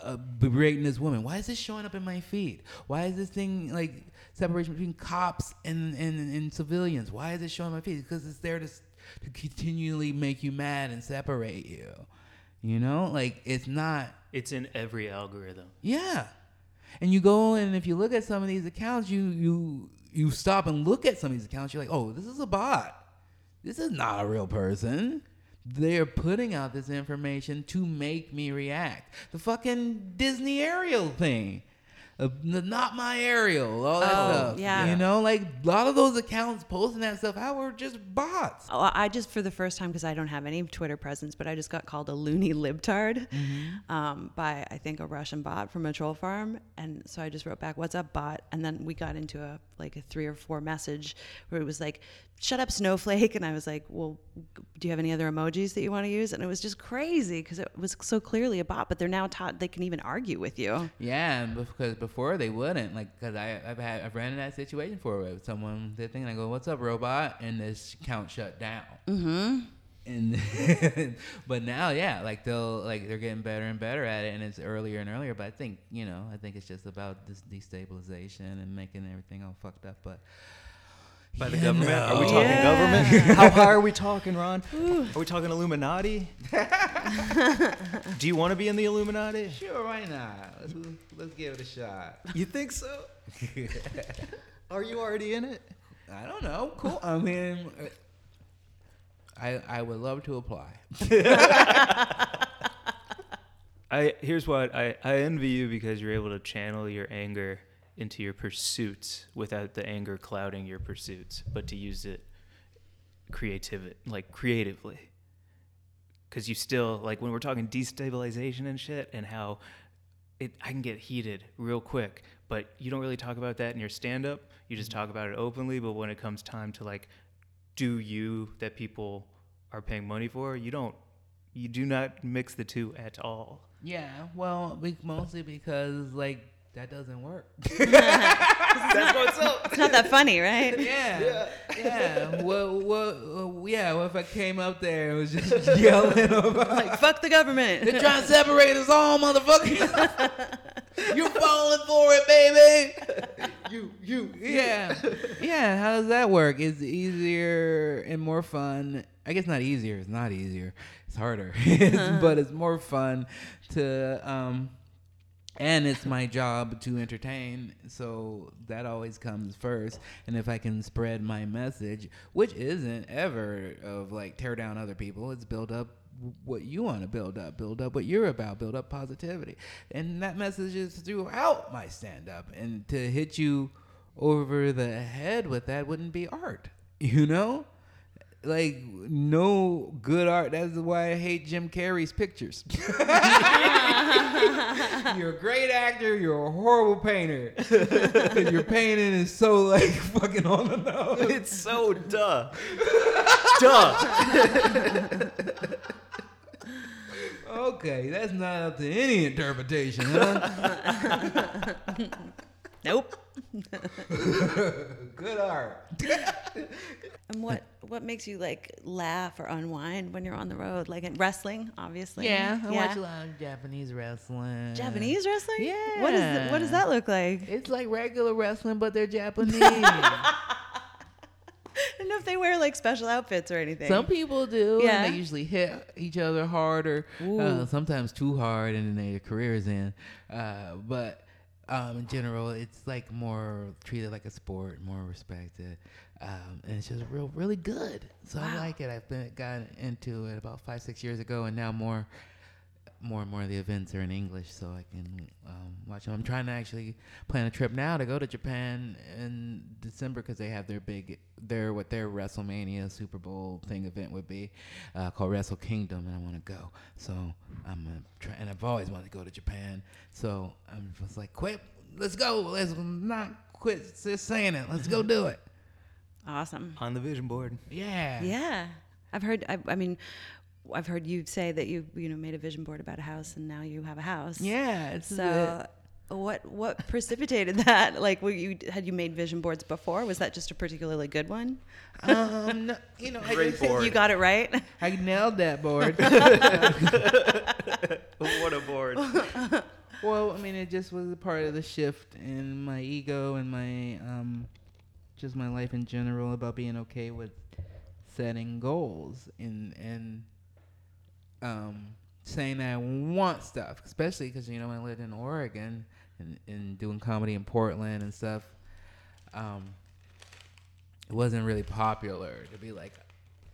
uh, berating this woman. Why is this showing up in my feed? Why is this thing like separation between cops and, and, and civilians. Why is it showing my feed? Because it's there to, to continually make you mad and separate you. You know, like it's not. It's in every algorithm. Yeah. And you go and if you look at some of these accounts, you you you stop and look at some of these accounts, you're like, oh, this is a bot. This is not a real person. They're putting out this information to make me react. The fucking Disney Ariel thing. Uh, not my Ariel, all that Oh, stuff. yeah. You know, like a lot of those accounts posting that stuff out were just bots. Oh, I just for the first time because I don't have any Twitter presence, but I just got called a loony libtard um, by I think a Russian bot from a troll farm, and so I just wrote back, "What's up, bot?" And then we got into a like a three or four message where it was like, "Shut up, snowflake," and I was like, "Well, do you have any other emojis that you want to use?" And it was just crazy because it was so clearly a bot, but they're now taught they can even argue with you. Yeah, because before they wouldn't, like, because I I've had I've ran in that situation before with someone did thing and I go, "What's up, robot?" and this account shut down. Mm-hmm. And but now, yeah, like they'll like they're getting better and better at it, and it's earlier and earlier. But I think you know, I think it's just about this destabilization and making everything all fucked up. But By the You government? Are we talking Yeah. government? How high are we talking, Ron? Are we talking Illuminati? Do you want to be in the Illuminati? sure, why not? Let's, let's give it a shot. You think so? Are you already in it? I don't know. Cool. I mean, I I would love to apply. I here's what I, I envy you because you're able to channel your anger into your pursuits without the anger clouding your pursuits, but to use it creative like creatively. Cause you still like when we're talking destabilization and shit and how it I can get heated real quick, but you don't really talk about that in your stand up. You just mm-hmm. talk about it openly, but when it comes time to like do you that people are paying money for, you don't you do not mix the two at all. Yeah, well, be- mostly because like that doesn't work. That's what's up. It's not that funny, right? yeah, yeah. yeah. Well, well, uh, yeah. Well, if I came up there and was just yelling about Like fuck the government. they're trying to separate us all, motherfucker. You're falling for it, baby. You, you, yeah, yeah. How does that work? It's easier and more fun. I guess not easier. It's not easier. It's harder, but it's more fun to um and it's my job to entertain so that always comes first and if i can spread my message which isn't ever of like tear down other people it's build up what you want to build up build up what you're about build up positivity and that message is throughout my stand up and to hit you over the head with that wouldn't be art you know like no good art. That's why I hate Jim Carrey's pictures. you're a great actor. You're a horrible painter. 'Cause your painting is so like fucking on the nose. It's so duh. duh. Okay, that's not up to any interpretation, huh? Nope. good art. And what what makes you like laugh or unwind when you're on the road? Like in wrestling, obviously. Yeah, I watch a lot of Japanese wrestling. Japanese wrestling. Yeah. What is what does that look like? It's like regular wrestling, but they're Japanese. I don't know if they wear like special outfits or anything. Some people do. Yeah. And they usually hit each other harder, uh, sometimes too hard and then their careers in. Uh, but um, in general, it's like more treated like a sport, more respected. Um, and it's just real, really good. So I like it. I've been gotten into it about five, six years ago, and now more, more and more of the events are in English, so I can um, watch them. I'm trying to actually plan a trip now to go to Japan in December because they have their big, their what their WrestleMania Super Bowl thing event would be uh, called Wrestle Kingdom, and I want to go. So I'm gonna try, and I've always wanted to go to Japan. So I'm just like, quit, let's go, let's not quit just saying it, let's go do it. awesome. On the vision board. Yeah. Yeah, I've heard. I, I mean, I've heard you say that you you know made a vision board about a house and now you have a house. Yeah. It's So. What what precipitated that? Like, were you had you made vision boards before? Was that just a particularly good one? um, no, you know, I just- board. You got it right. I nailed that board. what a board. Well, I mean, it just was a part of the shift in my ego and my um, just my life in general about being okay with setting goals and and um, saying that I want stuff, especially because you know I lived in Oregon and, and doing comedy in Portland and stuff. Um, it wasn't really popular to be like,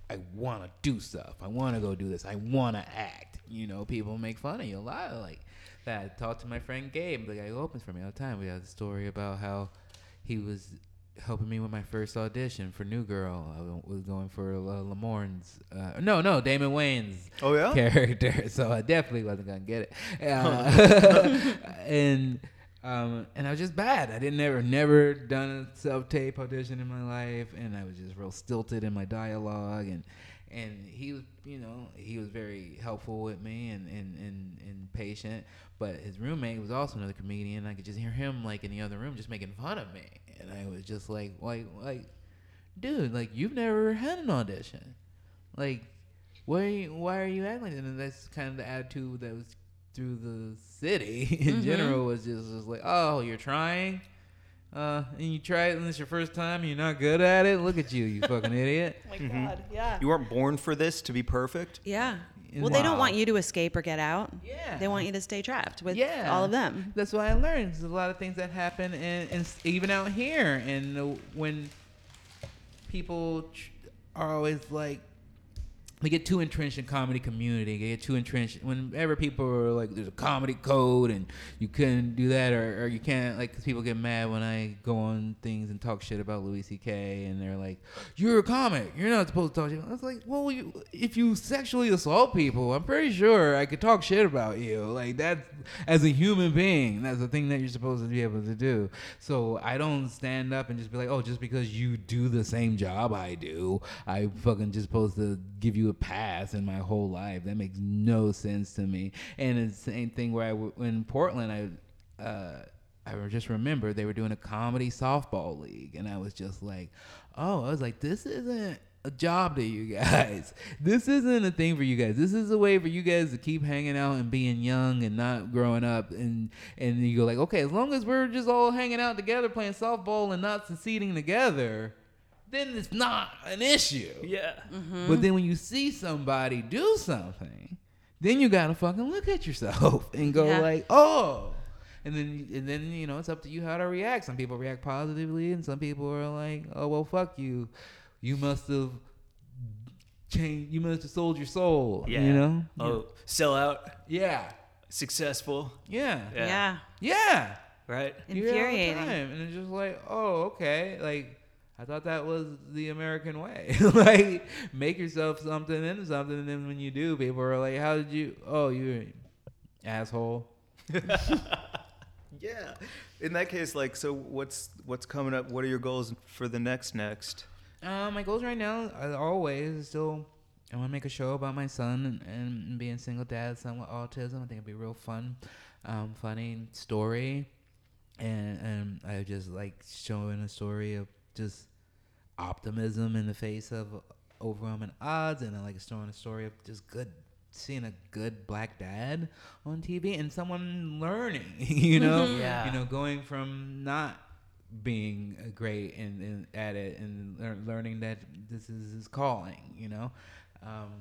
I want to do stuff. I want to go do this. I want to act. You know, people make fun of you a lot like that. I talked to my friend Gabe, the guy who opens for me all the time. We had a story about how he was helping me with my first audition for New Girl. I was going for uh, Lamorne's. Uh, no, no, Damon Wayans Oh yeah. character, so I definitely wasn't gonna get it. Uh, and um, and I was just bad. I didn't never never done a self tape audition in my life, and I was just real stilted in my dialogue. And and he was, you know, he was very helpful with me and and and, and patient. But his roommate was also another comedian. I could just hear him like in the other room just making fun of me, and I was just like, like, like, dude, like you've never had an audition, like why are you, why are you acting like that? And that's kind of the attitude that was through the city in mm-hmm. general was just, just like, oh, you're trying, uh, and you try it and it's your first time, and you're not good at it. Look at you, you fucking idiot. Oh my God. Yeah. You weren't born for this to be perfect. Yeah. Well, they don't want you to escape or get out. Yeah. They want you to stay trapped with Yeah. all of them. That's what I learned. There's a lot of things that happen, and, and even out here, and uh, when people are always like, they get too entrenched in comedy community. They get too entrenched whenever people are like, "There's a comedy code, and you couldn't do that," or, or you can't like. Cause people get mad when I go on things and talk shit about Louis C.K. and they're like, "You're a comic. You're not supposed to talk shit." I was like, "Well, you, if you sexually assault people, I'm pretty sure I could talk shit about you. Like that's as a human being, that's the thing that you're supposed to be able to do. So I don't stand up and just be like, oh, just because you do the same job I do, I fucking just supposed to give you a pass in my whole life. That makes no sense to me. And it's the same thing where I w- in Portland, I. Uh, I just remember they were doing a comedy softball league, and I was just like, "Oh, I was like, this isn't a job to you guys. This isn't a thing for you guys. This is a way for you guys to keep hanging out and being young and not growing up. And and you go like, okay, as long as we're just all hanging out together playing softball and not succeeding together, then it's not an issue. Yeah. Mm-hmm. But then when you see somebody do something, then you gotta fucking look at yourself and go Yeah. like, oh. And then and then you know it's up to you how to react. Some people react positively, and some people are like, oh well, fuck you. You must have changed. You must have sold your soul. Yeah. You know. Oh, sell out, Yeah. successful. Yeah. Yeah. Yeah. Yeah. Right. You hear it all the Infuriating. time, and it's just like, oh, okay. Like, I thought that was the American way. like, make yourself something into something, and then when you do, people are like, how did you? Oh, you're an asshole. Yeah. In that case, like, so what's what's coming up? What are your goals for the next next? Um, my goals right now, as always, is still I want to make a show about my son and, and being a single dad, son with autism. I think it'd be real fun, um, funny story, and and I just like showing a story of just optimism in the face of overwhelming odds, and I like showing a story of just good. Seeing a good black dad on TV and someone learning, you know, Yeah. you know, going from not being uh, great and, and at it and lear- learning that this is his calling, you know. Um,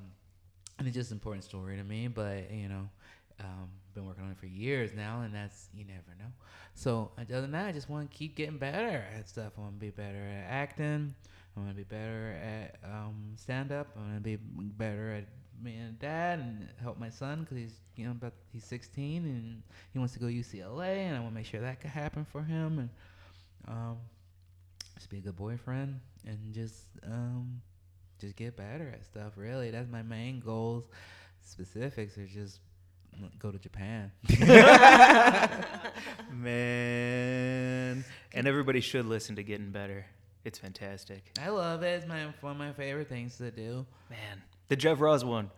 and it's just an important story to me, but you know, um, been working on it for years now, and that's you never know. So other than that, I just want to keep getting better at stuff. I want to be better at acting. I want to be better at um, stand up. I want to be better at being a dad and help my son because he's you know about he's 16 and he wants to go UCLA, and I want to make sure that could happen for him and um, just be a good boyfriend and just um, just get better at stuff. Really, that's my main goals. Specifics are just go to Japan. Man. And everybody should listen to Getting Better. It's fantastic. I love it. It's my one of my favorite things to do. Man. The Jeff Ross one.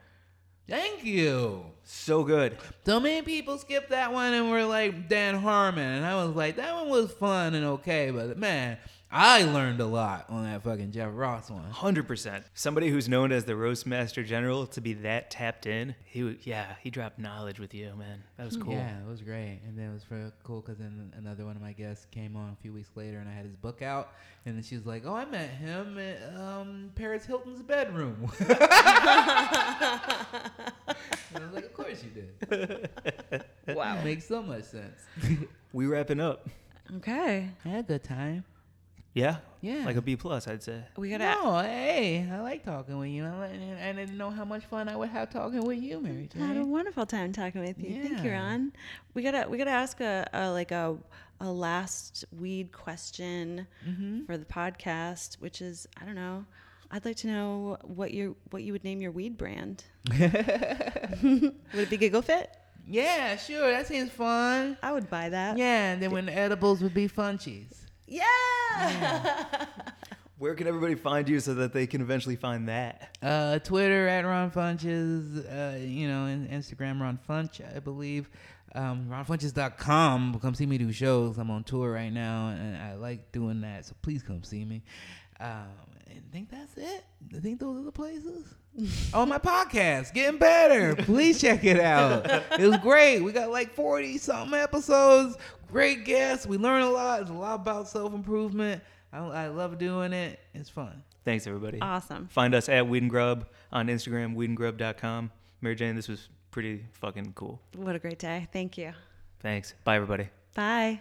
Thank you. So good. So many people skipped that one and were like Dan Harmon, and I was like, that one was fun and okay, but man, I learned a lot on that fucking Jeff Ross one. Hundred percent. Somebody who's known as the roast master general to be that tapped in. He, w- yeah, he dropped knowledge with you, man. That was cool. Yeah, it was great, and then it was very cool because then another one of my guests came on a few weeks later, and I had his book out, and then she was like, "Oh, I met him at um, Paris Hilton's bedroom." And I was like, "Of course you did." Wow. makes so much sense. We wrapping up. Okay. I had a good time. Yeah. Yeah. Like a B plus, I'd say. We gotta. No, hey, I like talking with you. I, I didn't know how much fun I would have talking with you, Mary I had a wonderful time talking with you. Thank you, Yeah. Ron. We gotta we gotta ask a, a like a a last weed question Mm-hmm. for the podcast, which is I don't know. I'd like to know what your what you would name your weed brand. would it be Giggle Fit? Yeah, sure. That seems fun. I would buy that. Yeah, and then when the edibles would be funchies. Yeah. Where can everybody find you so that they can eventually find that? Uh, Twitter at Ron Funches. Uh, you know, and Instagram Ron Funch, I believe. Um, RonFunches.com. Come see me do shows. I'm on tour right now, and I like doing that. So please come see me. Um, I think that's it. I think those are the places. oh, my podcast, getting better. Please check it out. It was great. We got like 40 something episodes. Great guests. We learn a lot. It's a lot about self improvement. I, I love doing it. It's fun. Thanks, everybody. awesome. Find us at Weed and Grub on Instagram, weedandgrub.com. Mary Jane, this was pretty fucking cool. What a great day. Thank you. Thanks. Bye, everybody. Bye.